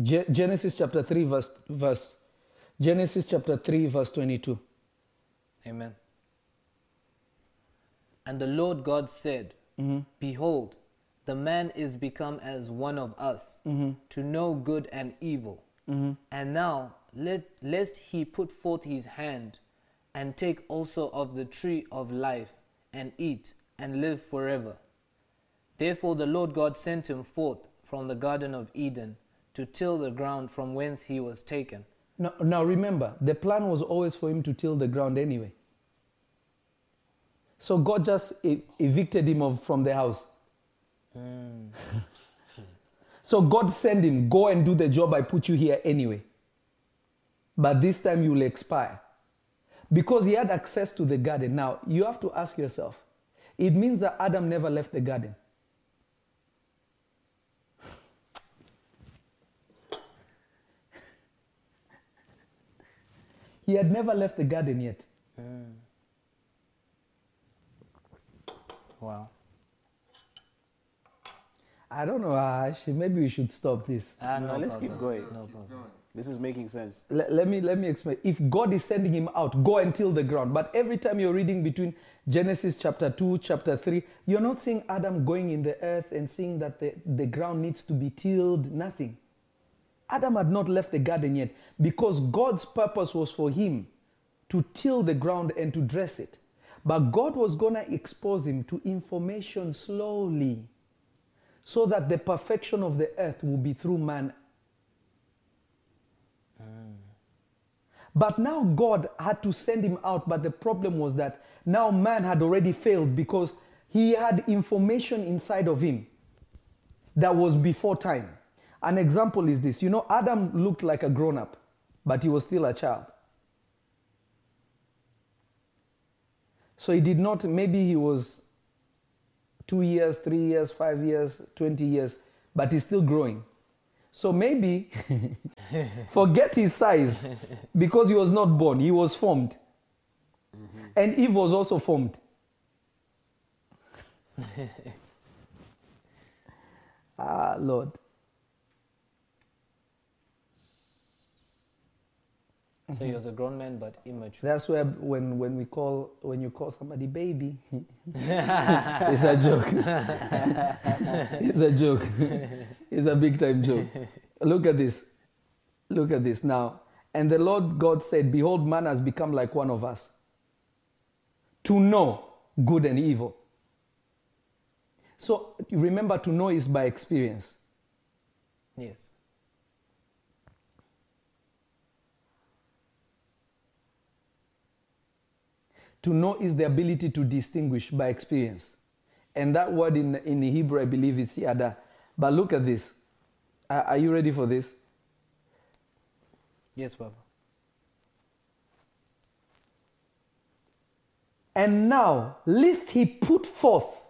Ge- Genesis chapter 3 verse verse Genesis chapter 3 verse 22. Amen. And the Lord God said, mm-hmm. Behold, the man is become as one of us, mm-hmm. to know good and evil. Mm-hmm. And now, let, lest he put forth his hand and take also of the tree of life and eat and live forever. Therefore, the Lord God sent him forth from the Garden of Eden to till the ground from whence he was taken. Now, now remember, the plan was always for him to till the ground anyway. So God just e- evicted him of, from the house. Hmm. *laughs* so God sent him, go and do the job I put you here anyway. But this time you will expire. Because he had access to the garden. Now, you have to ask yourself it means that Adam never left the garden. He had never left the garden yet. Wow. I don't know. Uh, actually, maybe we should stop this. Ah, No, no let's problem. keep going. No problem. This is making sense. Let, let me let me explain. If God is sending him out, go and till the ground. But every time you're reading between Genesis chapter 2, chapter 3, you're not seeing Adam going in the earth and seeing that the, the ground needs to be tilled. Nothing. Adam had not left the garden yet because God's purpose was for him to till the ground and to dress it. But God was going to expose him to information slowly so that the perfection of the earth will be through man. Mm. But now God had to send him out, but the problem was that now man had already failed because he had information inside of him that was before time. An example is this you know, Adam looked like a grown up, but he was still a child. So he did not, maybe he was two years, three years, five years, 20 years, but he's still growing. So maybe *laughs* forget his size because he was not born, he was formed. And Eve was also formed. *laughs* ah, Lord. So he mm-hmm. was a grown man but immature. That's where when, when we call when you call somebody baby, *laughs* it's a joke. it's a joke. it's a big time joke. Look at this. Look at this now. And the Lord God said, Behold, man has become like one of us to know good and evil. So remember, to know is by experience. Yes. To know is the ability to distinguish by experience. And that word in, in Hebrew, I believe, is yada. But look at this. Are, are you ready for this? Yes, Papa. And now, lest he put forth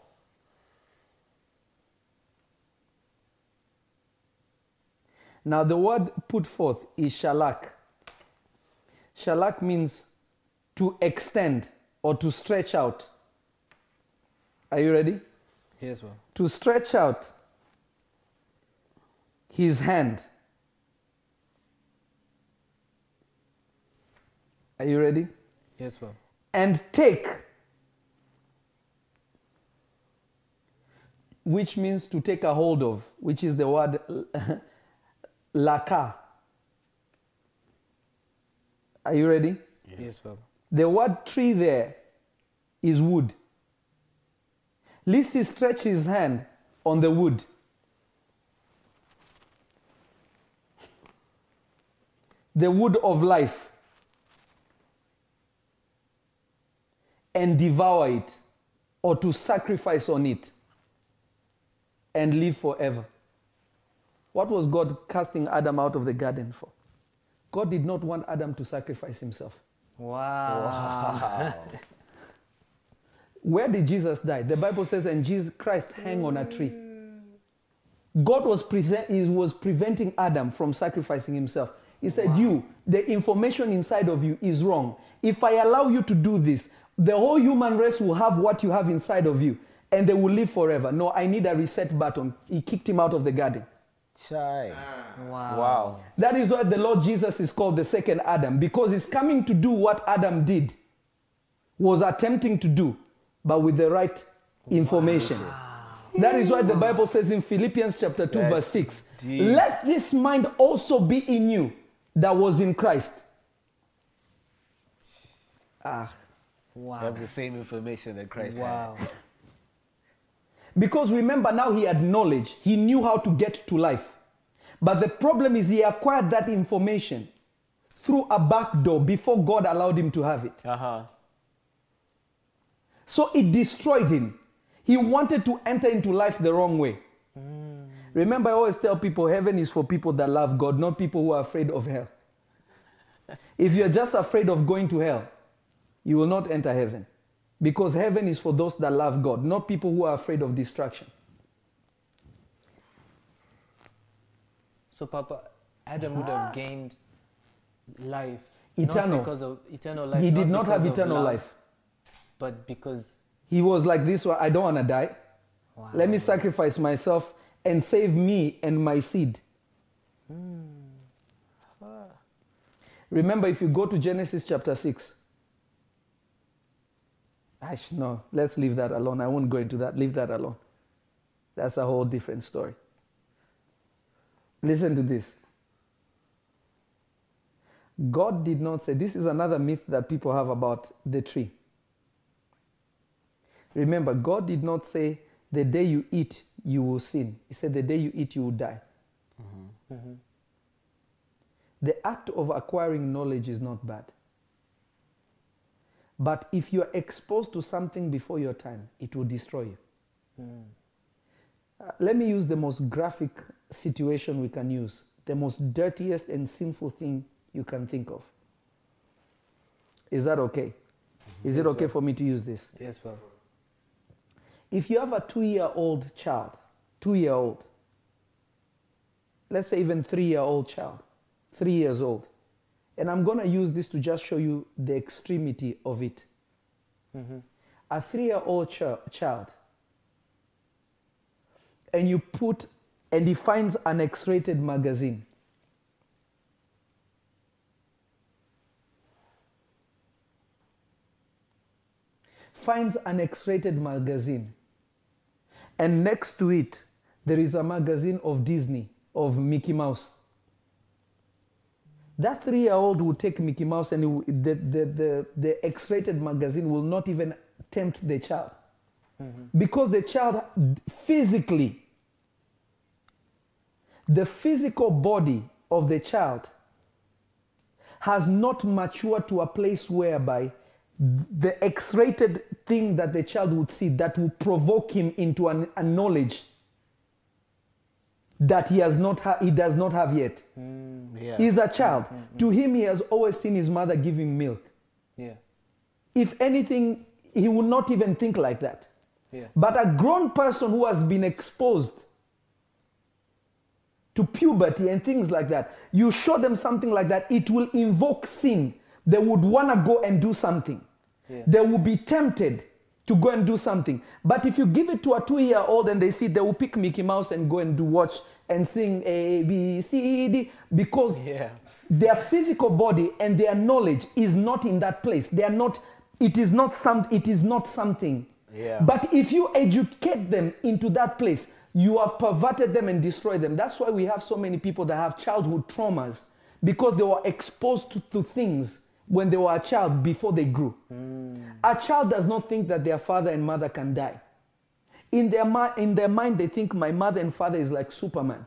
Now, the word put forth is shalak. Shalak means to extend or to stretch out. Are you ready? Yes, bro. to stretch out his hand. Are you ready? Yes, bro. And take, which means to take a hold of, which is the word *laughs* laka. Are you ready? Yes, bro. The word tree there is wood. He stretched his hand on the wood. The wood of life. And devour it or to sacrifice on it and live forever. What was God casting Adam out of the garden for? God did not want Adam to sacrifice himself. Wow. Where did Jesus die? The Bible says, and Jesus Christ hang on a tree. Hmm. God was, present, he was preventing Adam from sacrificing himself. He said, You, the information inside of you is wrong. If I allow you to do this, the whole human race will have what you have inside of you and they will live forever. No, I need a reset button. He kicked him out of the garden. Shy. Wow. Wow. That is why the Lord Jesus is called the second Adam because he's coming to do what Adam did, was attempting to do, but with the right information. That is why the Bible says in Philippians chapter 2, That's verse 6, deep. let this mind also be in you that was in Christ. Ah. Wow. Have the same information that Christ Wow. Because remember now he had knowledge, he knew how to get to life. But the problem is he acquired that information through a back door before God allowed him to have it. had. Uh huh. So it destroyed him. He wanted to enter into life the wrong way. Remember, I always tell people heaven is for people that love God, not people who are afraid of hell. *laughs* if you're just afraid of going to hell, you will not enter heaven. Because heaven is for those that love God, not people who are afraid of destruction. So, Papa, Adam would have ah. gained life. Eternal. Not because of eternal life. he did not have eternal love, life. But because. He was like this one I don't want to die. Wow. Let me sacrifice myself and save me and my seed. Hmm. Ah. Remember, if you go to Genesis chapter 6, No, let's leave that alone. I won't go into that. Leave that alone. That's a whole different story. Listen to this. God did not say, this is another myth that people have about the tree. Remember, God did not say, the day you eat, you will sin. He said, the day you eat, you will die. Mm-hmm. The act of acquiring knowledge is not bad. But if you are exposed to something before your time, it will destroy you. Uh, let me use the most graphic situation we can use, the most dirtiest and sinful thing you can think of. Is that okay? Is it okay for me to use this? Yes, Papa. If you have a two year old child, two year old, let's say even three year old child, three years old, and I'm going to use this to just show you the extremity of it. A three year old ch- child, and you put, and he finds an X rated magazine. Finds an X rated magazine, and next to it, there is a magazine of Disney, of Mickey Mouse. That three year old will take Mickey Mouse and will- the, the, the, the X rated magazine will not even tempt the child. Mm-hmm. Because the child physically, the physical body of the child has not matured to a place whereby the X rated thing that the child would see that will provoke him into an, a knowledge that he has not ha- he does not have yet. Mm. Yeah. He's a child. Mm-hmm, mm-hmm. To him, he has always seen his mother giving milk. Yeah. If anything, he would not even think like that. Yeah. But a grown person who has been exposed to puberty and things like that, you show them something like that, it will invoke sin. They would want to go and do something. Yeah. They will be tempted to to go and do something. But if you give it to a two year old and they see, they will pick Mickey Mouse and go and do watch and sing A, B, C, D because Yeah. their physical body and their knowledge is not in that place. They are not, it is not some, it is not something. Yeah. But if you educate them into that place, you have perverted them and destroyed them. That's why we have so many people that have childhood traumas because they were exposed to, to things when they were a child before they grew. Hmm. A child does not think that their father and mother can die. In their, mi- in their mind, they think my mother and father is like Superman.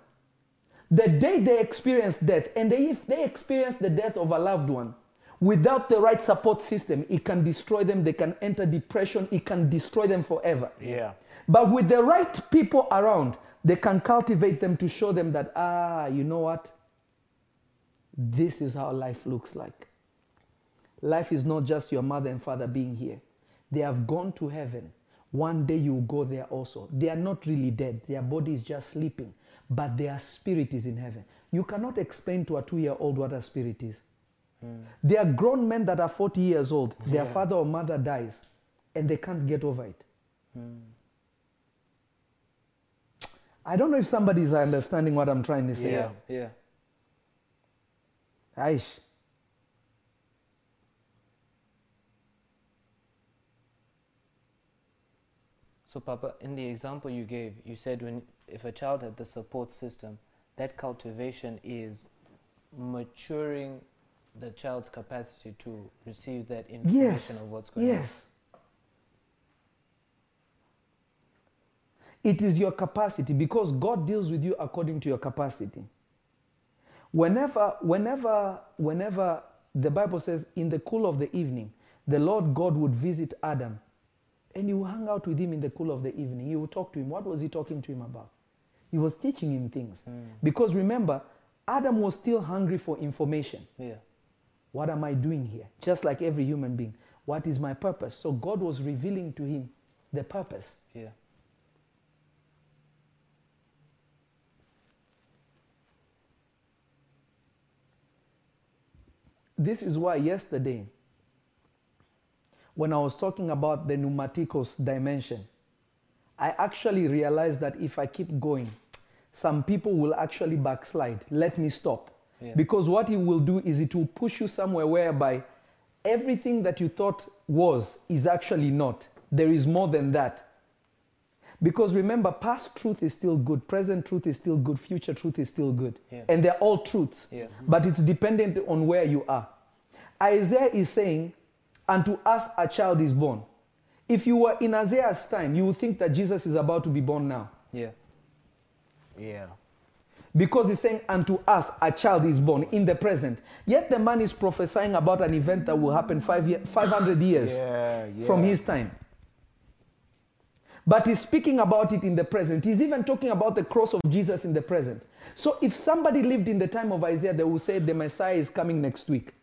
The day they experience death, and they, if they experience the death of a loved one, without the right support system, it can destroy them. They can enter depression. It can destroy them forever. Yeah. But with the right people around, they can cultivate them to show them that, ah, you know what? This is how life looks like. Life is not just your mother and father being here. They have gone to heaven. One day you will go there also. They are not really dead, their body is just sleeping, but their spirit is in heaven. You cannot explain to a two year old what a spirit is. Hmm. There are grown men that are 40 years old, their father or mother dies, and they can't get over it. Hmm. I don't know if somebody is understanding what I'm trying to say. Yeah, yeah. Aish. So, Papa, in the example you gave, you said when if a child had the support system, that cultivation is maturing the child's capacity to receive that information Yes. of what's going on. Yes. It is your capacity because God deals with you according to your capacity. Whenever, whenever, whenever the Bible says in the cool of the evening, the Lord God would visit Adam and he would hang out with him in the cool of the evening. He would talk to him. What was he talking to him about? He was teaching him things. Hmm. Because remember, Adam was still hungry for information. Yeah. What am I doing here? Just like every human being. What is my purpose? So God was revealing to him the purpose. Yeah. This is why yesterday, when I was talking about the pneumatikos dimension, I actually realized that if I keep going, some people will actually backslide. Let me stop. Yeah. Because what it will do is it will push you somewhere whereby everything that you thought was is actually not. There is more than that. Because remember, past truth is still good, present truth is still good, future truth is still good. Yeah. And they're all truths. Yeah. But it's dependent on where you are. Isaiah is saying, Unto us a child is born. If you were in Isaiah's time, you would think that Jesus is about to be born now. Yeah. Yeah. Because he's saying, Unto us a child is born in the present. Yet the man is prophesying about an event that will happen five year, 500 years Yeah, from his time. But he's speaking about it in the present. He's even talking about the cross of Jesus in the present. So if somebody lived in the time of Isaiah, they will say the Messiah is coming next week.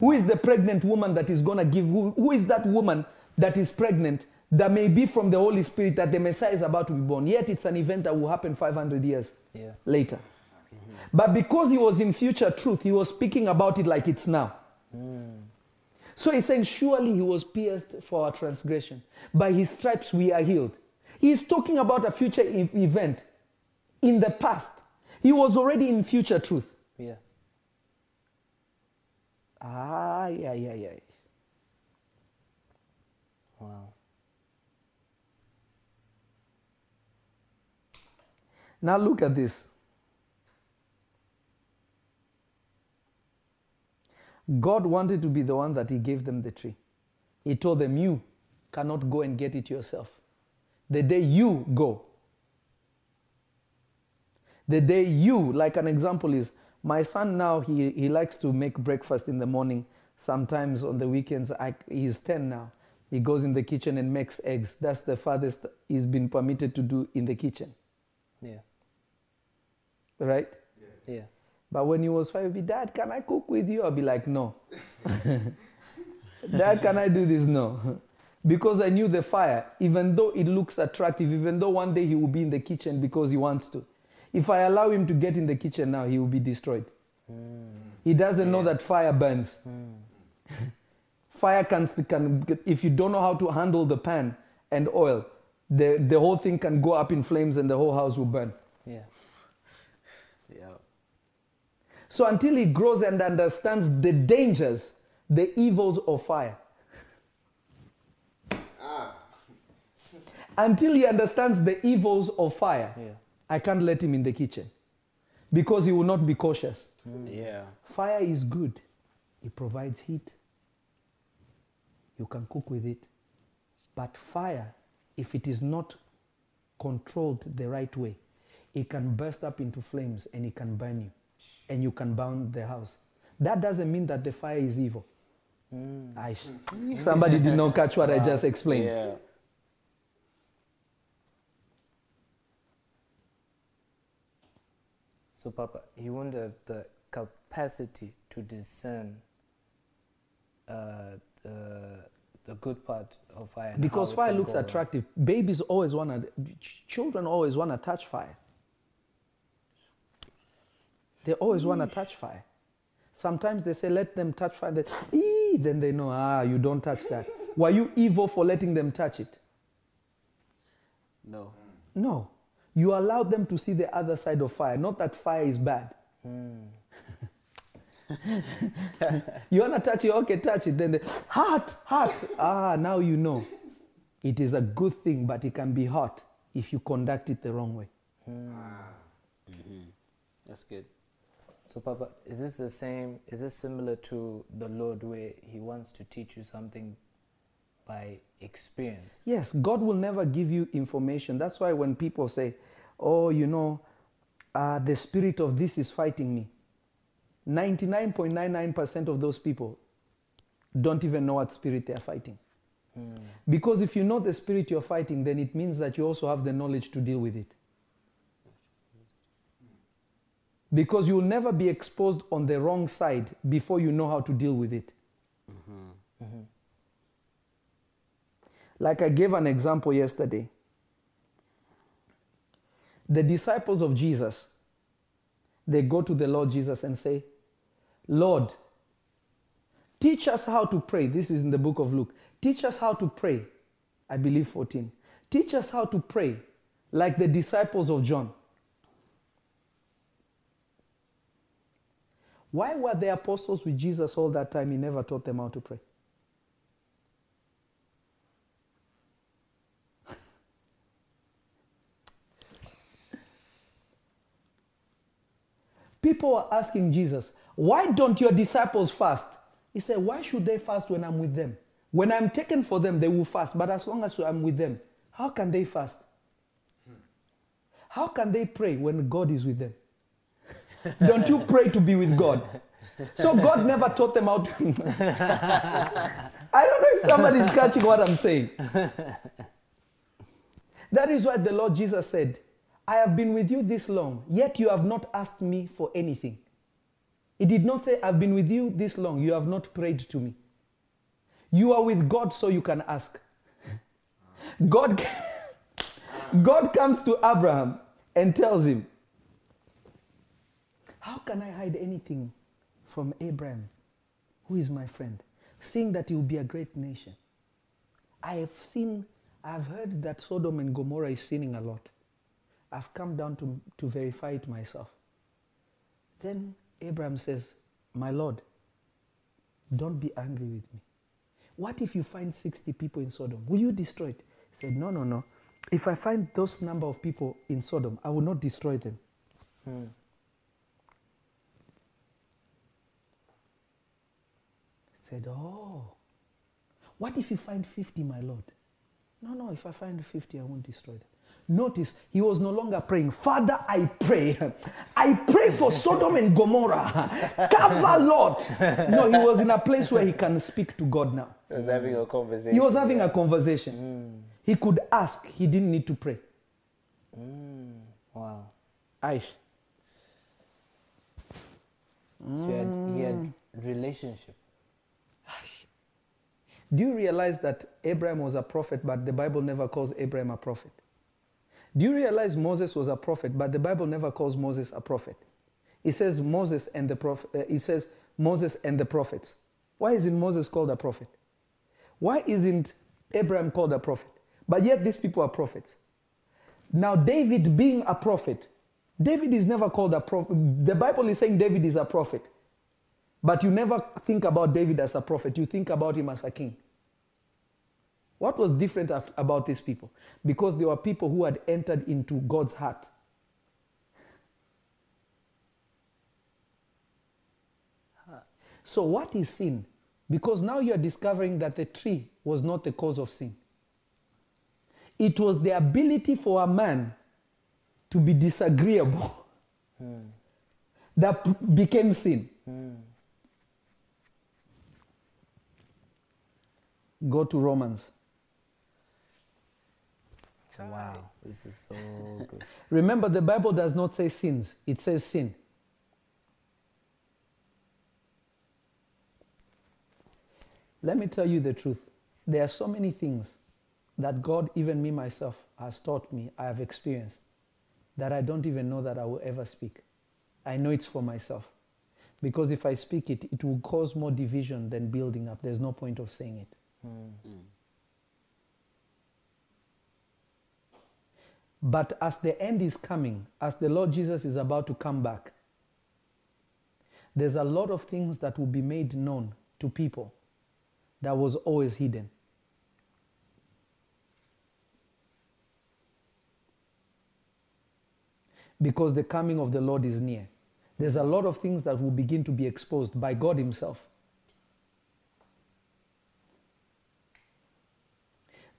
Who is the pregnant woman that is going to give? Who, who is that woman that is pregnant that may be from the Holy Spirit that the Messiah is about to be born? Yet it's an event that will happen 500 years Yeah. later. But because he was in future truth, he was speaking about it like it's now. Hmm. So he's saying, Surely he was pierced for our transgression. By his stripes we are healed. He is talking about a future e- event in the past. He was already in future truth. Yeah. Ah, yeah, yeah, yeah. Wow. Now look at this. God wanted to be the one that He gave them the tree. He told them, You cannot go and get it yourself. The day you go, the day you, like an example is, my son now, he, he likes to make breakfast in the morning. Sometimes on the weekends, I, he's 10 now. He goes in the kitchen and makes eggs. That's the farthest he's been permitted to do in the kitchen, Yeah. right? Yeah. But when he was five, he'd be, Dad, can I cook with you? I'll be like, No. *laughs* Dad, can I do this? No. *laughs* Because I knew the fire, even though it looks attractive, even though one day he will be in the kitchen because he wants to. If I allow him to get in the kitchen now, he will be destroyed. He doesn't know that fire burns. Hmm. *laughs* Fire can, can if you don't know how to handle the pan and oil, the, the whole thing can go up in flames and the whole house will burn. Yeah. Yeah. So until he grows and understands the dangers, the evils of fire. Ah. Until he understands the evils of fire, Yeah. I can't let him in the kitchen because he will not be cautious. Mm. Yeah. Fire is good, it provides heat. You can cook with it. But fire, if it is not controlled the right way, it can burst up into flames and it can burn you. And you can burn the house. That doesn't mean that the fire is evil. Mm. Aish. Somebody did not catch what I just explained. Yeah. So, Papa, he won't have the capacity to discern uh, the, the good part of fire. Because fire looks go wrong. attractive. Babies always want to, children always want to touch fire. They always want to touch fire. Sometimes they say, let them touch fire. They, "Ee," then they know, ah, you don't touch that. *laughs* Were you evil for letting them touch it? No. No. You allow them to see the other side of fire, not that fire is bad. Hmm. you want to touch it? Okay, touch it. Then they, hot, hot. Ah, now you know. It is a good thing, but it can be hot if you conduct it the wrong way. Hmm. Ah. Mm-hmm. That's good. So, Papa, is this the same? Is this similar to the Lord where He wants to teach you something by experience? Yes, God will never give you information. That's why when people say, oh, you know, uh, the spirit of this is fighting me, 99.99% of those people don't even know what spirit they are fighting. Hmm. Because if you know the spirit you're fighting, then it means that you also have the knowledge to deal with it. Because you will never be exposed on the wrong side before you know how to deal with it. Mm-hmm. Mm-hmm. Like I gave an example yesterday. The disciples of Jesus, they go to the Lord Jesus and say, Lord, teach us how to pray. This is in the book of Luke. Teach us how to pray. I believe 14. Teach us how to pray like the disciples of John. Why were the apostles with Jesus all that time? He never taught them how to pray. People were asking Jesus, Why don't your disciples fast? He said, Why should they fast when I'm with them? When I'm taken for them, they will fast. But as long as I'm with them, how can they fast? How can they pray when God is with them? *laughs* Don't you pray to be with God? So God never taught them how to. *laughs* I don't know if somebody's catching what I'm saying. That is why the Lord Jesus said, I have been with you this long, yet you have not asked me for anything. He did not say, I've been with you this long, you have not prayed to me. You are with God so you can ask. God, *laughs* God comes to Abraham and tells him, How can I hide anything from Abraham, who is my friend, seeing that he will be a great nation? I have seen, I've heard that Sodom and Gomorrah is sinning a lot. I've come down to, to verify it myself. Then Abraham says, My Lord, don't be angry with me. What if you find 60 people in Sodom? Will you destroy it? He said, No, no, no. If I find those number of people in Sodom, I will not destroy them. Hmm. He said, Oh, what if you find 50, my Lord? No, no, if I find 50, I won't destroy them. Notice he was no longer praying, Father, I pray. I pray for Sodom and Gomorrah. Cover, Lord. No, he was in a place where he can speak to God now. He was having a conversation. He was having a conversation. Mm. He could ask, he didn't need to pray. Mm. Wow. Aish. So he had, he had relationship. Do you realize that Abraham was a prophet, but the Bible never calls Abraham a prophet? Do you realize Moses was a prophet, but the Bible never calls Moses a prophet? It says Moses and the prophet. Uh, it says Moses and the prophets. Why isn't Moses called a prophet? Why isn't Abraham called a prophet? But yet these people are prophets. Now, David being a prophet, David is never called a prophet. The Bible is saying David is a prophet. But you never think about David as a prophet, you think about him as a king. What was different about these people? Because they were people who had entered into God's heart. So, what is sin? Because now you are discovering that the tree was not the cause of sin. It was the ability for a man to be disagreeable hmm. that p- became sin. Hmm. Go to Romans. Wow, this is so good. *laughs* Remember, the Bible does not say sins, it says sin. Let me tell you the truth. There are so many things that God, even me myself, has taught me, I have experienced, that I don't even know that I will ever speak. I know it's for myself. Because if I speak it, it will cause more division than building up. There's no point of saying it. Hmm. Hmm. But as the end is coming, as the Lord Jesus is about to come back, there's a lot of things that will be made known to people that was always hidden. Because the coming of the Lord is near. There's a lot of things that will begin to be exposed by God Himself.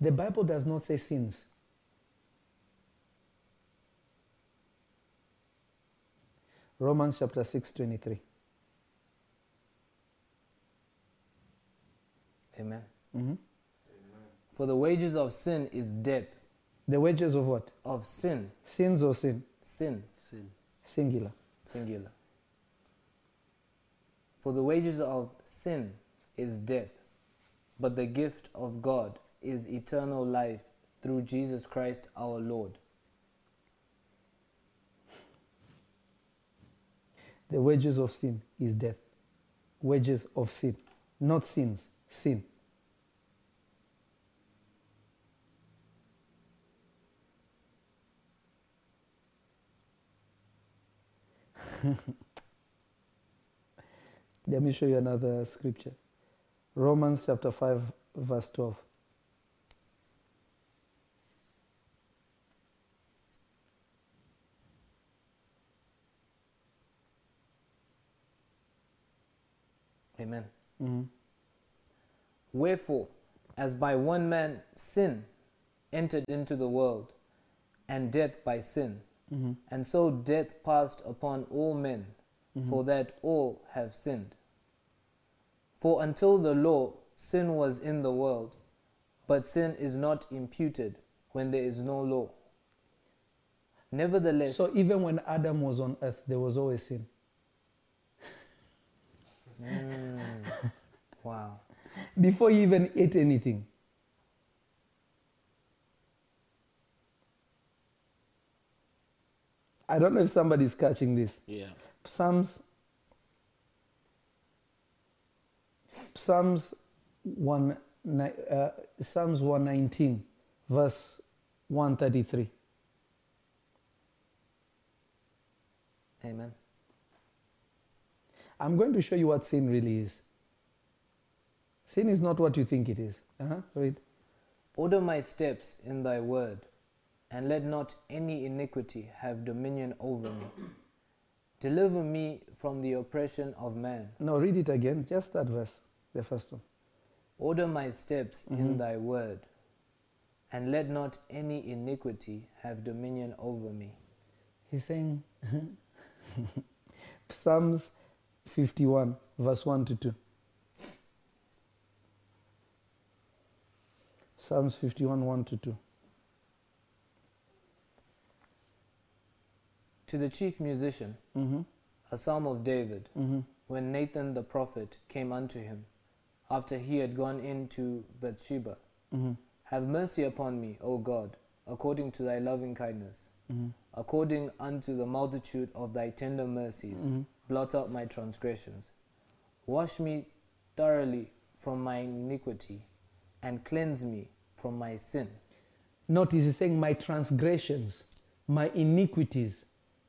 The Bible does not say sins. Romans chapter 6, 23. Amen. Mhm. For the wages of sin is death. The wages of what? Of sin. Sins or sin? Sin. Sin. Singular. Singular. For the wages of sin is death, but the gift of God is eternal life through Jesus Christ our Lord. The wages of sin is death. Wages of sin. Not sins, sin. *laughs* Let me show you another scripture. Romans chapter 5, verse 12. Mhm. Wherefore, as by one man sin entered into the world, and death by sin, Mhm. and so death passed upon all men, for that all have sinned. For until the law, sin was in the world, but sin is not imputed when there is no law. Nevertheless, So even when Adam was on earth, there was always sin. Mm. Wow. Before you even ate anything. I don't know if somebody's catching this. Yeah. Psalms Psalms 1 uh, Psalms 119 verse 133. Amen. I'm going to show you what sin really is. Sin is not what you think it is. Uh-huh. Read. Order my steps in thy word, and let not any iniquity have dominion over me. Deliver me from the oppression of man. No, read it again. Just that verse, the first one. Order my steps Mhm. in thy word, and let not any iniquity have dominion over me. He's saying *laughs* Psalms 51, verse 1 to 2. Psalms 51, 1 to 2. To the chief musician, Mm-hmm. a psalm of David, Mm-hmm. when Nathan the prophet came unto him, after he had gone into Bathsheba. Mm-hmm. Have mercy upon me, O God, according to thy loving kindness. Mhm. According unto the multitude of thy tender mercies, Mhm. blot out my transgressions. Wash me thoroughly from my iniquity, and cleanse me from my sin. Notice he's saying my transgressions, my iniquities,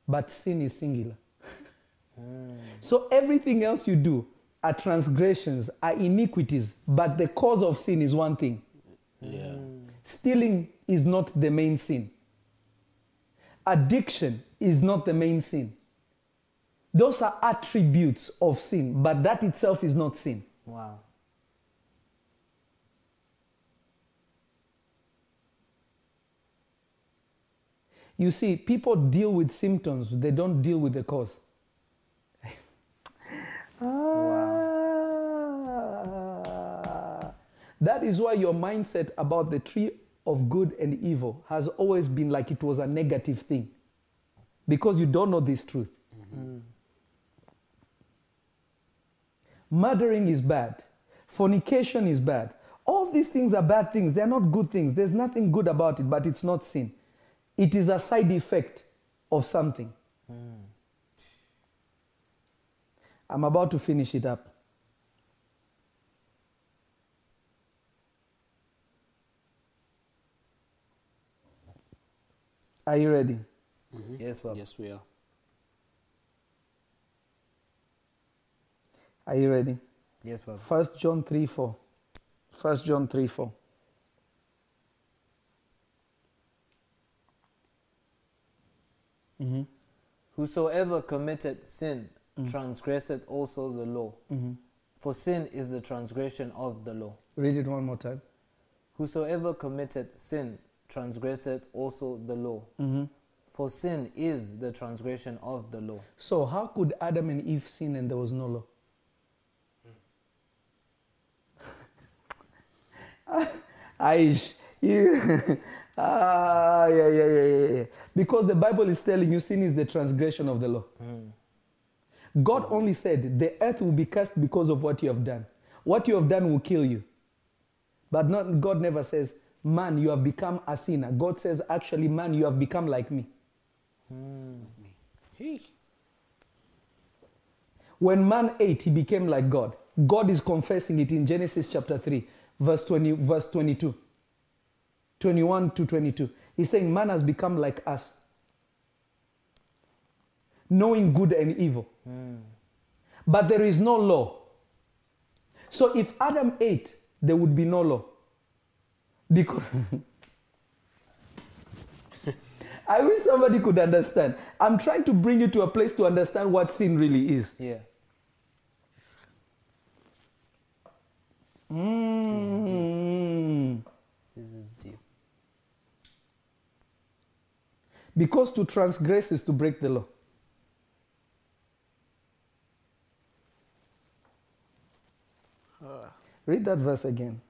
but sin is singular. *laughs* So everything else you do are transgressions, are iniquities, but the cause of sin is one thing. Yeah. Stealing is not the main sin. Addiction is not the main sin. Those are attributes of sin, but that itself is not sin. Wow. You see, people deal with symptoms, they don't deal with the cause. *laughs* Ah. That is why your mindset about the tree of good and evil has always been like it was a negative thing. Because you don't know this truth. Murdering is bad. Fornication is bad. All these things are bad things. They're not good things. There's nothing good about it, but it's not sin. It is a side effect of something. I'm about to finish it up. Are you ready? Mm-hmm. Yes, Papa. Yes, we are. Are you ready? Yes, Papa. First John 3 4. First John 3 4. Mm-hmm. Whosoever committed sin mm. transgresseth also the law. Mm-hmm. For sin is the transgression of the law. Read it one more time. Whosoever committed sin transgresseth also the law. Mm-hmm. For sin is the transgression of the law. So, how could Adam and Eve sin and there was no law? Hmm. *laughs* Aish, you, *laughs* ah, yeah, yeah, yeah, yeah, yeah. Because the Bible is telling you sin is the transgression of the law. God only said the earth will be cursed because of what you have done. What you have done will kill you. But not, God never says, man, you have become a sinner. God says, actually, man, you have become like me. Hey. When man ate, he became like God. God is confessing it in Genesis chapter 3, verse 20, verse 22. 21 to 22. He's saying man has become like us. Knowing good and evil. But there is no law. So if Adam ate, there would be no law. Because *laughs* I wish somebody could understand. I'm trying to bring you to a place to understand what sin really is. Yeah. Mm. This is deep. Because to transgress is to break the law. Read that verse again.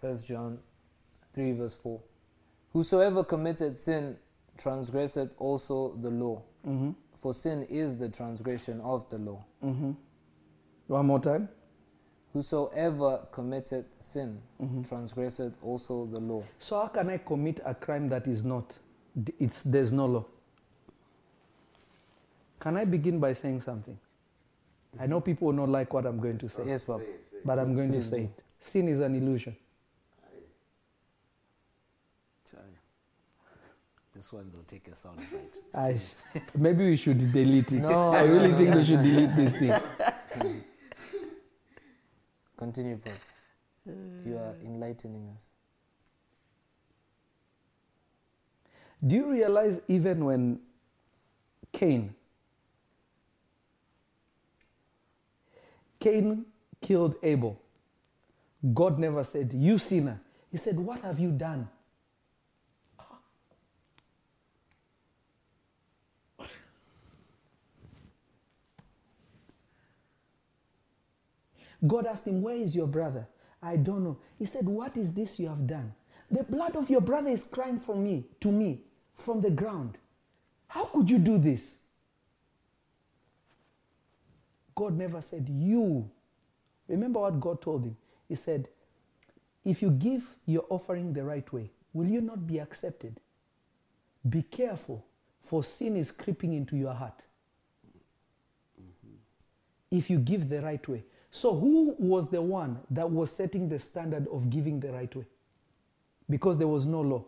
First John 3 verse 4. Whosoever committed sin transgresseth also the law. Mm-hmm. For sin is the transgression of the law. Mm-hmm. One more time. Whosoever committed sin mm-hmm. transgressed also the law. So how can I commit a crime that is not? It's there's no law. Can I begin by saying something? I know people will not like what I'm going to say, Yes, Papa. but I'm going to say it. Sin is an illusion. This one will take a sound bite. I, maybe we should delete it. No, I really think we should delete this thing. *laughs* Continue, Papa. You are uh, enlightening us. Do you realize even when Cain Cain killed Abel, God never said, You sinner. He said, What have you done? God asked him, Where is your brother? I don't know. He said, What is this you have done? The blood of your brother is crying for me, to me, from the ground. How could you do this? God never said, You. Remember what God told him? He said, If you give your offering the right way, will you not be accepted? Be careful, for sin is creeping into your heart. If you give the right way. So, who was the one that was setting the standard of giving the right way? Because there was no law.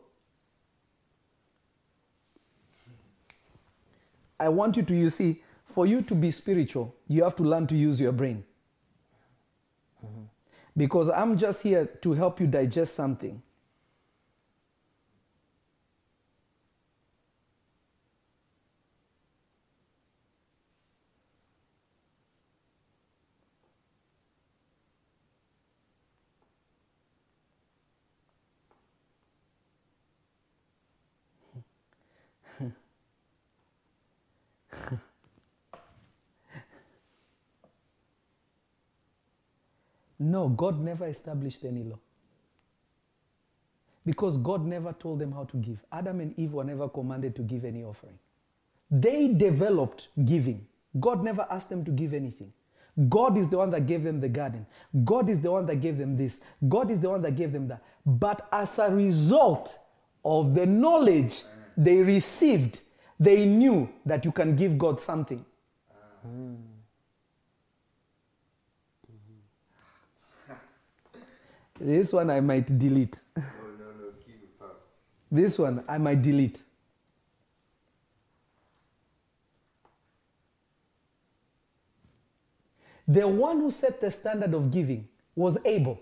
I want you to, you see, for you to be spiritual, you have to learn to use your brain. Mm-hmm. Because I'm just here to help you digest something. No, God never established any law. Because God never told them how to give. Adam and Eve were never commanded to give any offering. They developed giving. God never asked them to give anything. God is the one that gave them the garden. God is the one that gave them this. God is the one that gave them that. But as a result of the knowledge they received, they knew that you can give God something. Ah. Hmm. This one I might delete. This one I might delete. The one who set the standard of giving was Abel.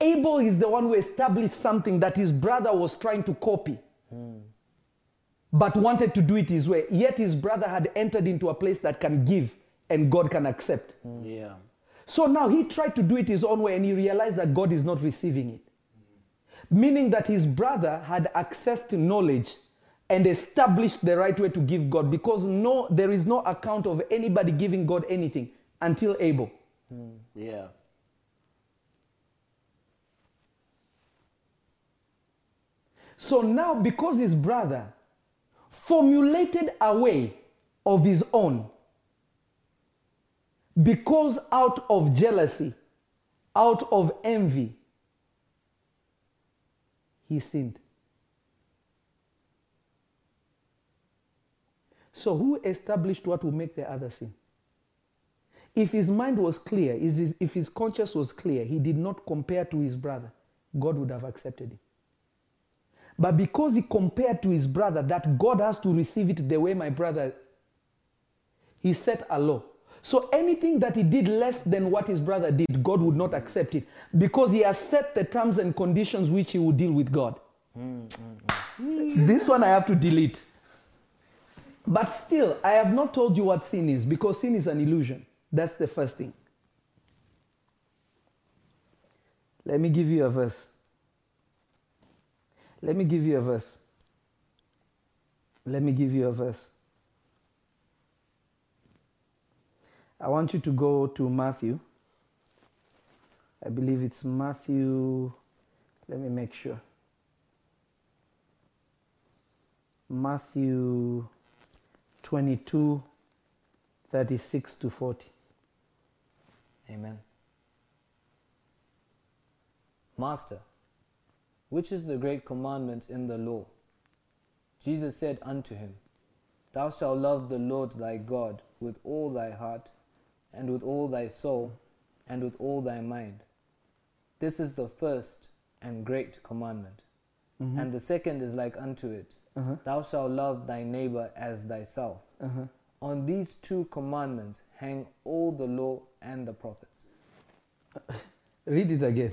Abel is the one who established something that his brother was trying to copy, but wanted to do it his way. Yet his brother had entered into a place that can give and God can accept. Yeah. So now he tried to do it his own way and he realized that God is not receiving it. Meaning that his brother had access to knowledge and established the right way to give God because no, there is no account of anybody giving God anything until Abel. Hmm. Yeah. So now, because his brother formulated a way of his own, because out of jealousy, out of envy, he sinned. So, who established what will make the other sin? If his mind was clear, if his conscience was clear, he did not compare to his brother, God would have accepted him. But because he compared to his brother that God has to receive it the way my brother, he set a law. So anything that he did less than what his brother did, God would not accept it because he has set the terms and conditions which he would deal with God. This one I have to delete. But still, I have not told you what sin is because sin is an illusion. That's the first thing. Let me give you a verse. Let me give you a verse. Let me give you a verse. I want you to go to Matthew. I believe it's Matthew. Let me make sure. Matthew 22, 36 to 40. Amen. Master, which is the great commandment in the law? Jesus said unto him, Thou shalt love the Lord thy God with all thy heart, and with all thy soul, and with all thy mind. This is the first and great commandment. Mm-hmm. And the second is like unto it uh-huh. Thou shalt love thy neighbor as thyself. Uh-huh. On these two commandments hang all the law and the prophets. *laughs* Read it again.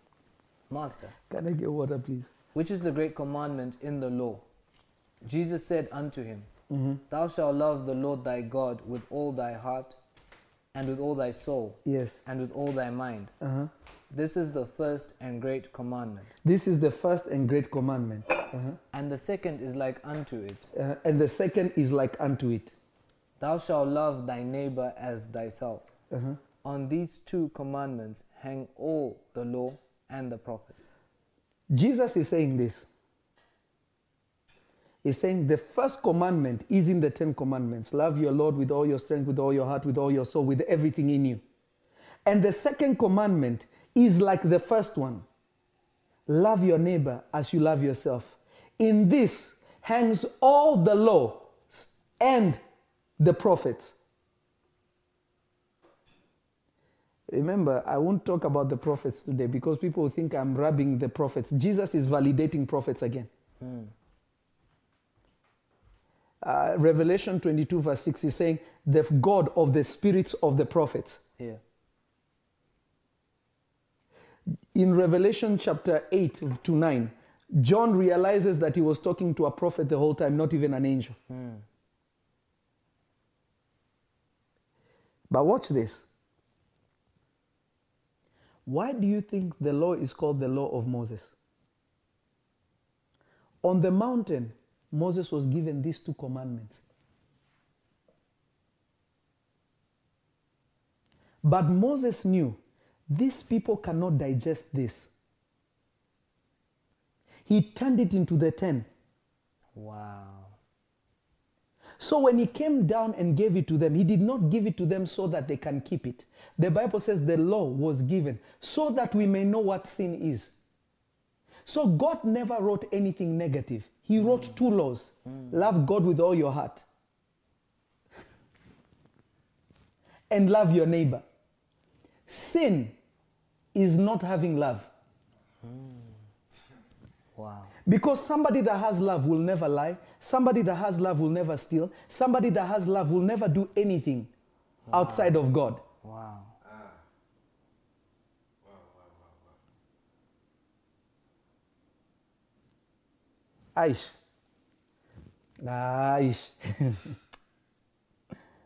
*laughs* Master, Can I get water, please? which is the great commandment in the law? Jesus said unto him, mm-hmm. Thou shalt love the Lord thy God with all thy heart, and with all thy soul, Yes. and with all thy mind. Uh-huh. This is the first and great commandment. This is the first and great commandment. Uh-huh. And the second is like unto it Uh, and the second is like unto it. Thou shalt love thy neighbor as thyself. Uh-huh. On these two commandments hang all the law and the prophets. Jesus is saying this. He's saying the first commandment is in the Ten Commandments love your Lord with all your strength, with all your heart, with all your soul, with everything in you. And the second commandment is like the first one love your neighbor as you love yourself. In this hangs all the law and the prophets. Remember, I won't talk about the prophets today because people think I'm rubbing the prophets. Jesus is validating prophets again. Hmm. Uh, Revelation 22, verse 6 is saying, The God of the spirits of the prophets. Yeah. In Revelation chapter 8 to 9, John realizes that he was talking to a prophet the whole time, not even an angel. But watch this. Why do you think the law is called the law of Moses? On the mountain, Moses was given these two commandments. But Moses knew these people cannot digest this. He turned it into the ten. Wow. So when he came down and gave it to them, he did not give it to them so that they can keep it. The Bible says the law was given so that we may know what sin is. So God never wrote anything negative. He wrote two laws love God with all your heart, *laughs* and love your neighbor. Sin is not having love. Hmm. Wow. Because somebody that has love will never lie. Somebody that has love will never steal. Somebody that has love will never do anything outside of God. Wow. Aish. Aish.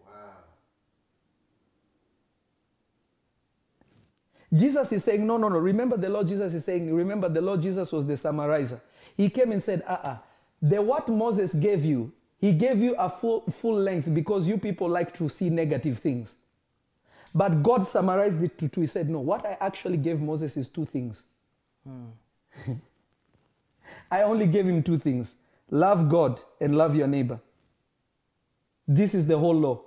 Wow. Jesus is saying, no, no, no. Remember the Lord Jesus is saying, remember the Lord Jesus was the summarizer. He came and said, uh uh The what Moses gave you, he gave you a full, full length because you people like to see negative things. But God summarized it to two. He said, no, what I actually gave Moses is two things. *laughs* I only gave him two things love God and love your neighbor. This is the whole law.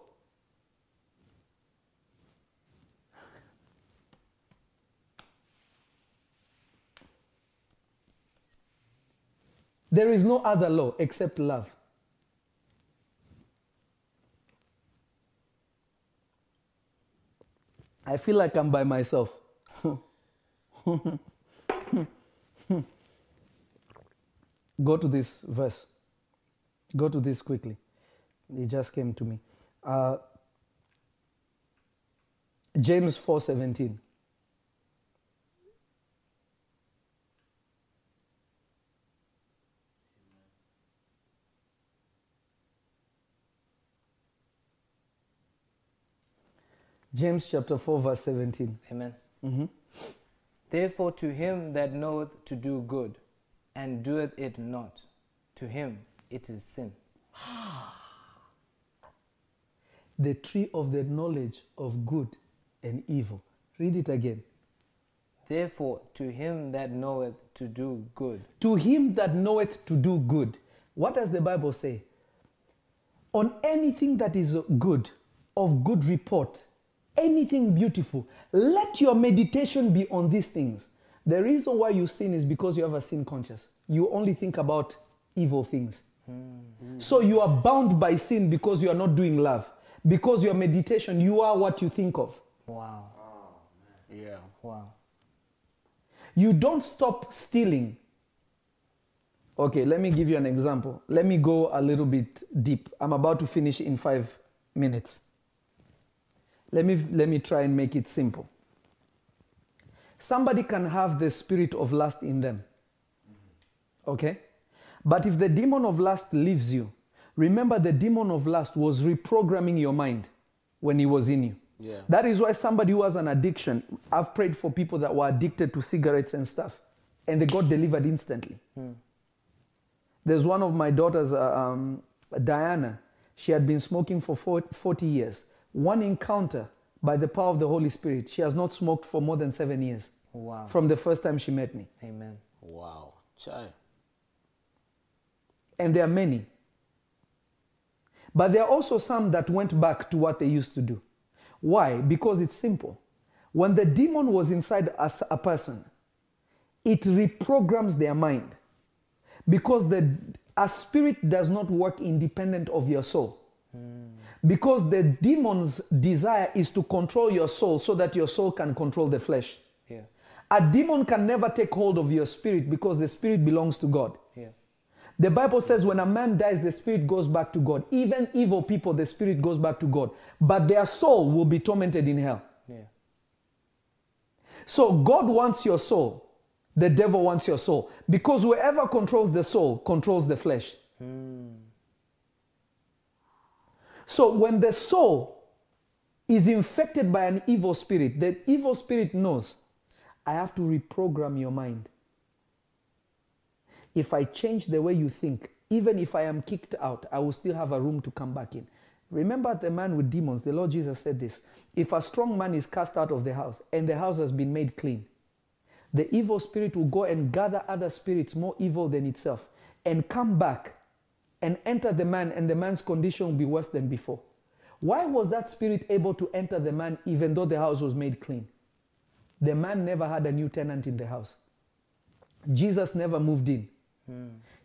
There is no other law except love. I feel like I'm by myself. *laughs* Go to this verse. Go to this quickly. It just came to me. Uh, James 4:17. James chapter 4 verse 17. Amen. Mhm. Therefore, to him that knoweth to do good and doeth it not, to him it is sin. *gasps* The tree of the knowledge of good and evil. Read it again. Therefore, to him that knoweth to do good. To him that knoweth to do good. What does the Bible say? On anything that is good, of good report, anything beautiful, let your meditation be on these things. The reason why you sin is because you have a sin conscious. You only think about evil things. Hmm. So you are bound by sin because you are not doing love. Because your meditation, you are what you think of. Wow. Yeah. Wow. You don't stop stealing. Okay, let me give you an example. Let me go a little bit deep. I'm about to finish in five minutes. Let me, let me try and make it simple. Somebody can have the spirit of lust in them. Okay? But if the demon of lust leaves you, remember the demon of lust was reprogramming your mind when he was in you. Yeah. That is why somebody who has an addiction, I've prayed for people that were addicted to cigarettes and stuff, and they got delivered instantly. There's one of my daughters, uh, um, Diana. She had been smoking for 40 years. One encounter by the power of the Holy Spirit, she has not smoked for more than seven years Wow. from the first time she met me. Amen. Wow. Chai. And there are many. But there are also some that went back to what they used to do. Why? Because it's simple. When the demon was inside a person, it reprograms their mind. Because the, a spirit does not work independent of your soul. Because the demon's desire is to control your soul so that your soul can control the flesh. Yeah. A demon can never take hold of your spirit because the spirit belongs to God. Yeah. The Bible says when a man dies, the spirit goes back to God. Even evil people, the spirit goes back to God. But their soul will be tormented in hell. Yeah. So God wants your soul. The devil wants your soul. Because whoever controls the soul controls the flesh. Hmm. So when the soul is infected by an evil spirit, the evil spirit knows I have to reprogram your mind. If I change the way you think, even if I am kicked out, I will still have a room to come back in. Remember the man with demons, the Lord Jesus said this If a strong man is cast out of the house and the house has been made clean, the evil spirit will go and gather other spirits more evil than itself and come back and enter the man, and the man's condition will be worse than before. Why was that spirit able to enter the man even though the house was made clean? The man never had a new tenant in the house. Jesus never moved in.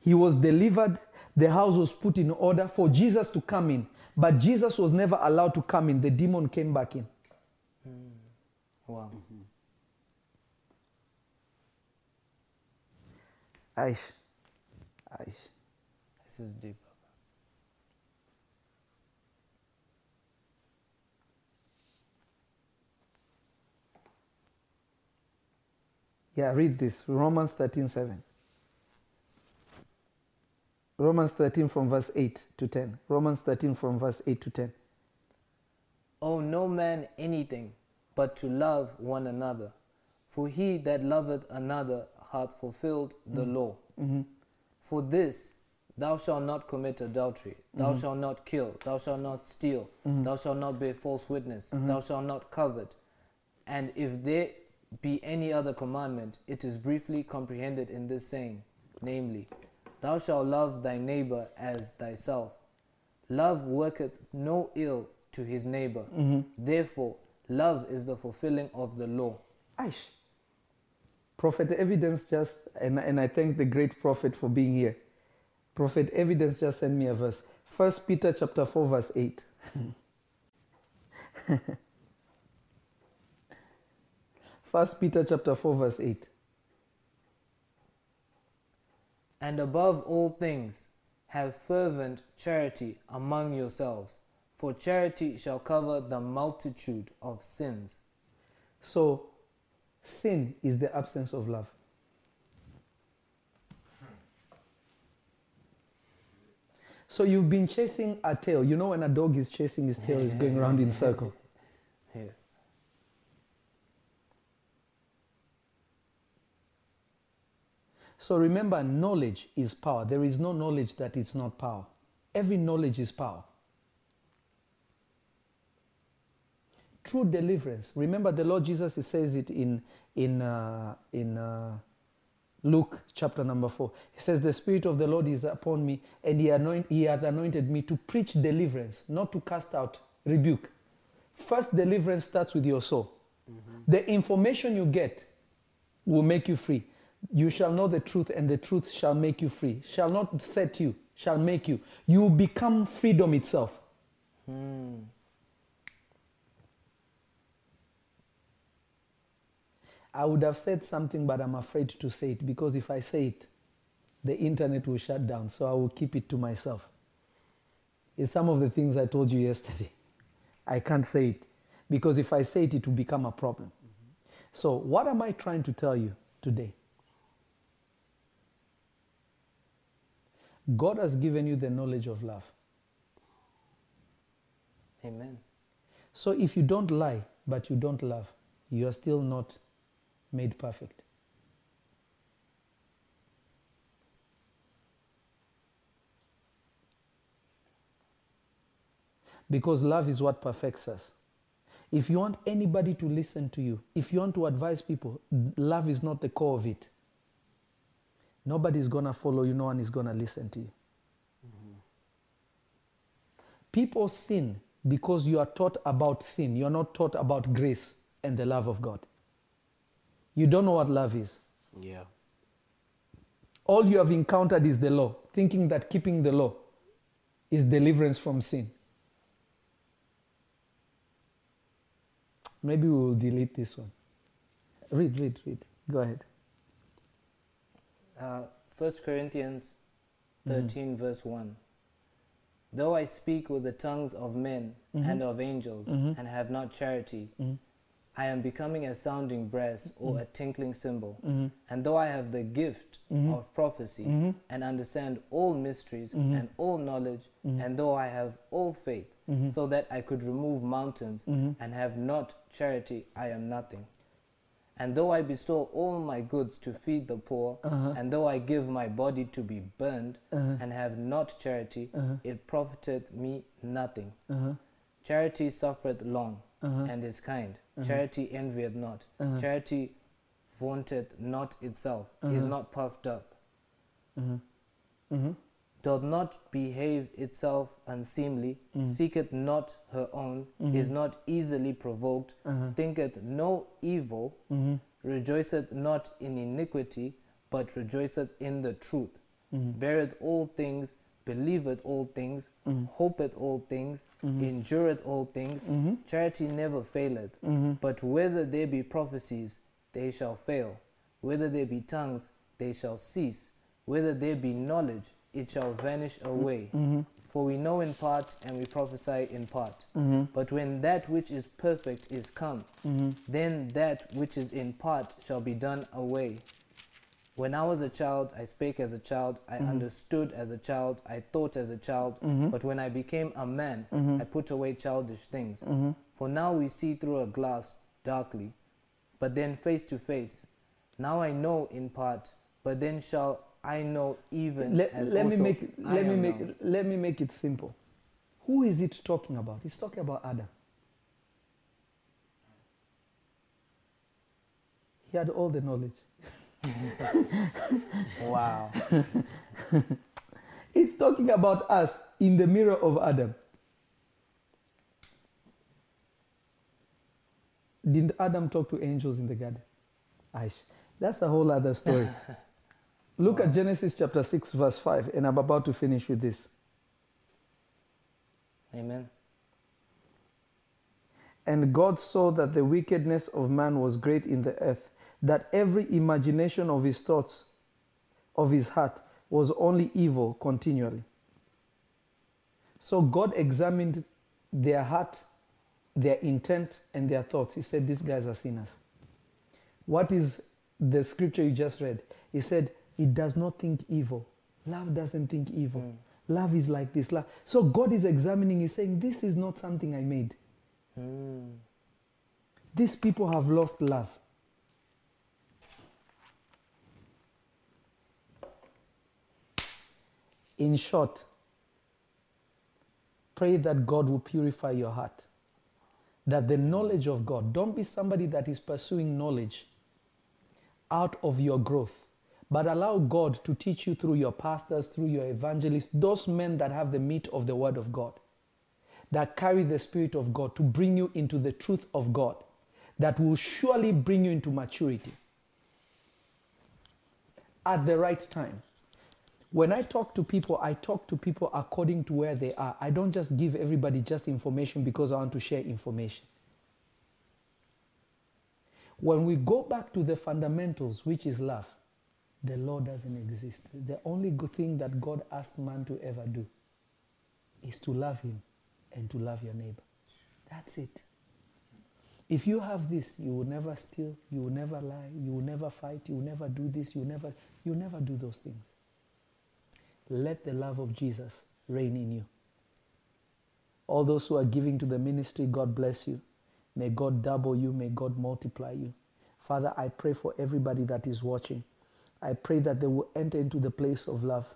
He was delivered, the house was put in order for Jesus to come in, but Jesus was never allowed to come in. The demon came back in. Wow. Aish. Aish. This is deep. Yeah, read this. Romans 13 7. Romans 13 from verse 8 to 10. Romans 13 from verse 8 to 10. Owe no man anything but to love one another. For he that loveth another hath fulfilled the mm-hmm. law. Mm-hmm. For this, thou shalt not commit adultery, thou mm-hmm. shalt not kill, thou shalt not steal, mm-hmm. thou shalt not bear false witness, mm-hmm. thou shalt not covet. And if there be any other commandment, it is briefly comprehended in this saying, namely, Thou shalt love thy neighbor as thyself. Love worketh no ill to his neighbor. Therefore, love is the fulfilling of the law. Aish. Prophet Evidence just, and, and I thank the great prophet for being here. Prophet Evidence just sent me a verse. First Peter chapter 4, verse 8. *laughs* First Peter chapter 4, verse 8. And above all things, have fervent charity among yourselves, for charity shall cover the multitude of sins. So, sin is the absence of love. So, you've been chasing a tail. You know, when a dog is chasing his tail, it's going around in *laughs* circle. Yeah. So remember, knowledge is power. There is no knowledge that is not power. Every knowledge is power. True deliverance. Remember, the Lord Jesus says it in in uh, in uh, Luke chapter number four. He says, "The Spirit of the Lord is upon me, and He anoint, He hath anointed me to preach deliverance, not to cast out rebuke." First, deliverance starts with your soul. Mm-hmm. The information you get will make you free. You shall know the truth, and the truth shall make you free. Shall not set you, shall make you. You will become freedom itself. Hmm. I would have said something, but I'm afraid to say it because if I say it, the internet will shut down. So I will keep it to myself. It's some of the things I told you yesterday. *laughs* I can't say it because if I say it, it will become a problem. Mm-hmm. So, what am I trying to tell you today? God has given you the knowledge of love. Amen. So, if you don't lie, but you don't love, you are still not made perfect. Because love is what perfects us. If you want anybody to listen to you, if you want to advise people, love is not the core of it. Nobody's going to follow you, no one is going to listen to you. People sin because you are taught about sin. You are not taught about grace and the love of God you don't know what love is. Yeah. All you have encountered is the law, thinking that keeping the law is deliverance from sin. Maybe we will delete this one. Read, read, read. Go ahead. Uh, Corinthians 13, mm. verse 1. Though I speak with the tongues of men mm-hmm. and of angels mm-hmm. and have not charity, mm-hmm. I am becoming a sounding brass or a tinkling cymbal. Mm-hmm. And though I have the gift of prophecy and understand all mysteries Mm-hmm. and all knowledge, and though I have all faith, Mm-hmm. so that I could remove mountains and have not charity, I am nothing. And though I bestow all my goods to feed the poor, Uh-huh. and though I give my body to be burned, and have not charity, Uh-huh. it profiteth me nothing. Charity suffereth long, Uh-huh. and is kind. Uh-huh. Charity envieth not. Uh-huh. Charity vaunteth not itself, Uh-huh. is not puffed up, uh-huh. doth not behave itself unseemly, mm-hmm. seeketh not her own, mm-hmm. is not easily provoked, thinketh no evil, mm-hmm. rejoiceth not in iniquity, but rejoiceth in the truth, beareth all things, believeth all things, mm-hmm. hopeth all things, mm-hmm. endureth all things. Mm-hmm. Charity never faileth. But whether there be prophecies, they shall fail. Whether there be tongues, they shall cease. Whether there be knowledge, it shall vanish away. For we know in part and we prophesy in part. But when that which is perfect is come, then that which is in part shall be done away. When I was a child, I spake as a child, I mm-hmm. understood as a child, I thought as a child. Mm-hmm. But when I became a man, mm-hmm. I put away childish things. For now we see through a glass darkly, but then face to face. Now I know in part, but then shall I know even Let, as let me make it, let me make it, let me make it simple. Who is it talking about? It's talking about Adam. He had all the knowledge. *laughs* *laughs* Wow. It's talking about us in the mirror of Adam. Didn't Adam talk to angels in the garden? Aish, that's a whole other story. *laughs* Look at Genesis chapter 6, verse 5, and I'm about to finish with this. Amen. And God saw that the wickedness of man was great in the earth, that every imagination of his thoughts, of his heart, was only evil continually. So God examined their heart, their intent, and their thoughts. He said, These guys are sinners. What is the scripture you just read? He said, It does not think evil. Love doesn't think evil. Hmm. Love is like this. Love. So God is examining, He's saying, This is not something I made. Hmm. These people have lost love. In short, pray that God will purify your heart. That the knowledge of God, don't be somebody that is pursuing knowledge out of your growth, but allow God to teach you through your pastors, through your evangelists, those men that have the meat of the Word of God, that carry the Spirit of God to bring you into the truth of God, that will surely bring you into maturity at the right time. When I talk to people, I talk to people according to where they are. I don't just give everybody just information because I want to share information. When we go back to the fundamentals, which is love, the law doesn't exist. The only good thing that God asked man to ever do is to love him and to love your neighbor. That's it. If you have this, you will never steal, you will never lie, you will never fight, you will never do this, you will never you will never do those things. Let the love of Jesus reign in you. All those who are giving to the ministry, God bless you. May God double you, may God multiply you. Father, I pray for everybody that is watching. I pray that they will enter into the place of love.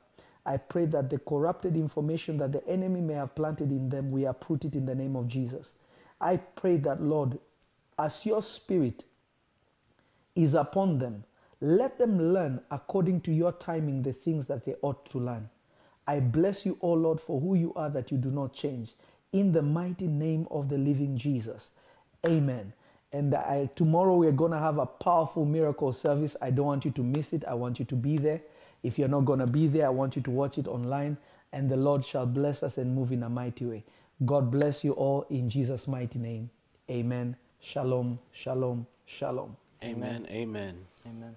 I pray that the corrupted information that the enemy may have planted in them, we uproot it in the name of Jesus. I pray that, Lord, as your spirit is upon them, let them learn according to your timing the things that they ought to learn. I bless you, O Lord, for who you are that you do not change. In the mighty name of the living Jesus. Amen. And I, tomorrow we're going to have a powerful miracle service. I don't want you to miss it. I want you to be there. If you're not going to be there, I want you to watch it online. And the Lord shall bless us and move in a mighty way. God bless you all in Jesus' mighty name. Amen Shalom, shalom, shalom. Amen. Amen. Amen.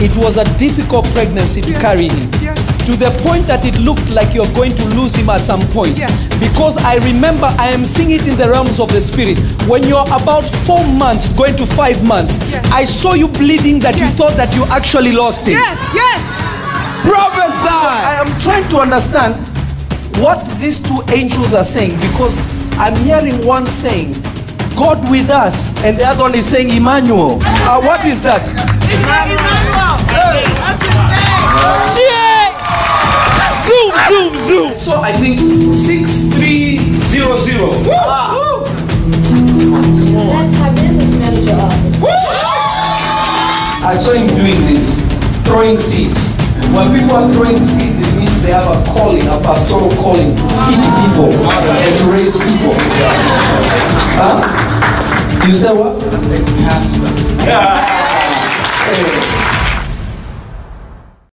It was a difficult pregnancy to carry him. To the point that it looked like you're going to lose him at some point. Because I remember I am seeing it in the realms of the spirit. When you're about four months, going to five months, I saw you bleeding that you thought that you actually lost him. Yes, yes. Prophesy! I am trying to understand what these two angels are saying because I'm hearing one saying, God with us, and the other one is saying, Emmanuel. Uh, what is that? Zoom, zoom, zoom. So I think 6300. Let's have business manager office. I saw him doing this, throwing seeds. When people are throwing seeds, it means they have a calling, a pastoral calling to feed people and to raise people. Huh? You said what? *laughs*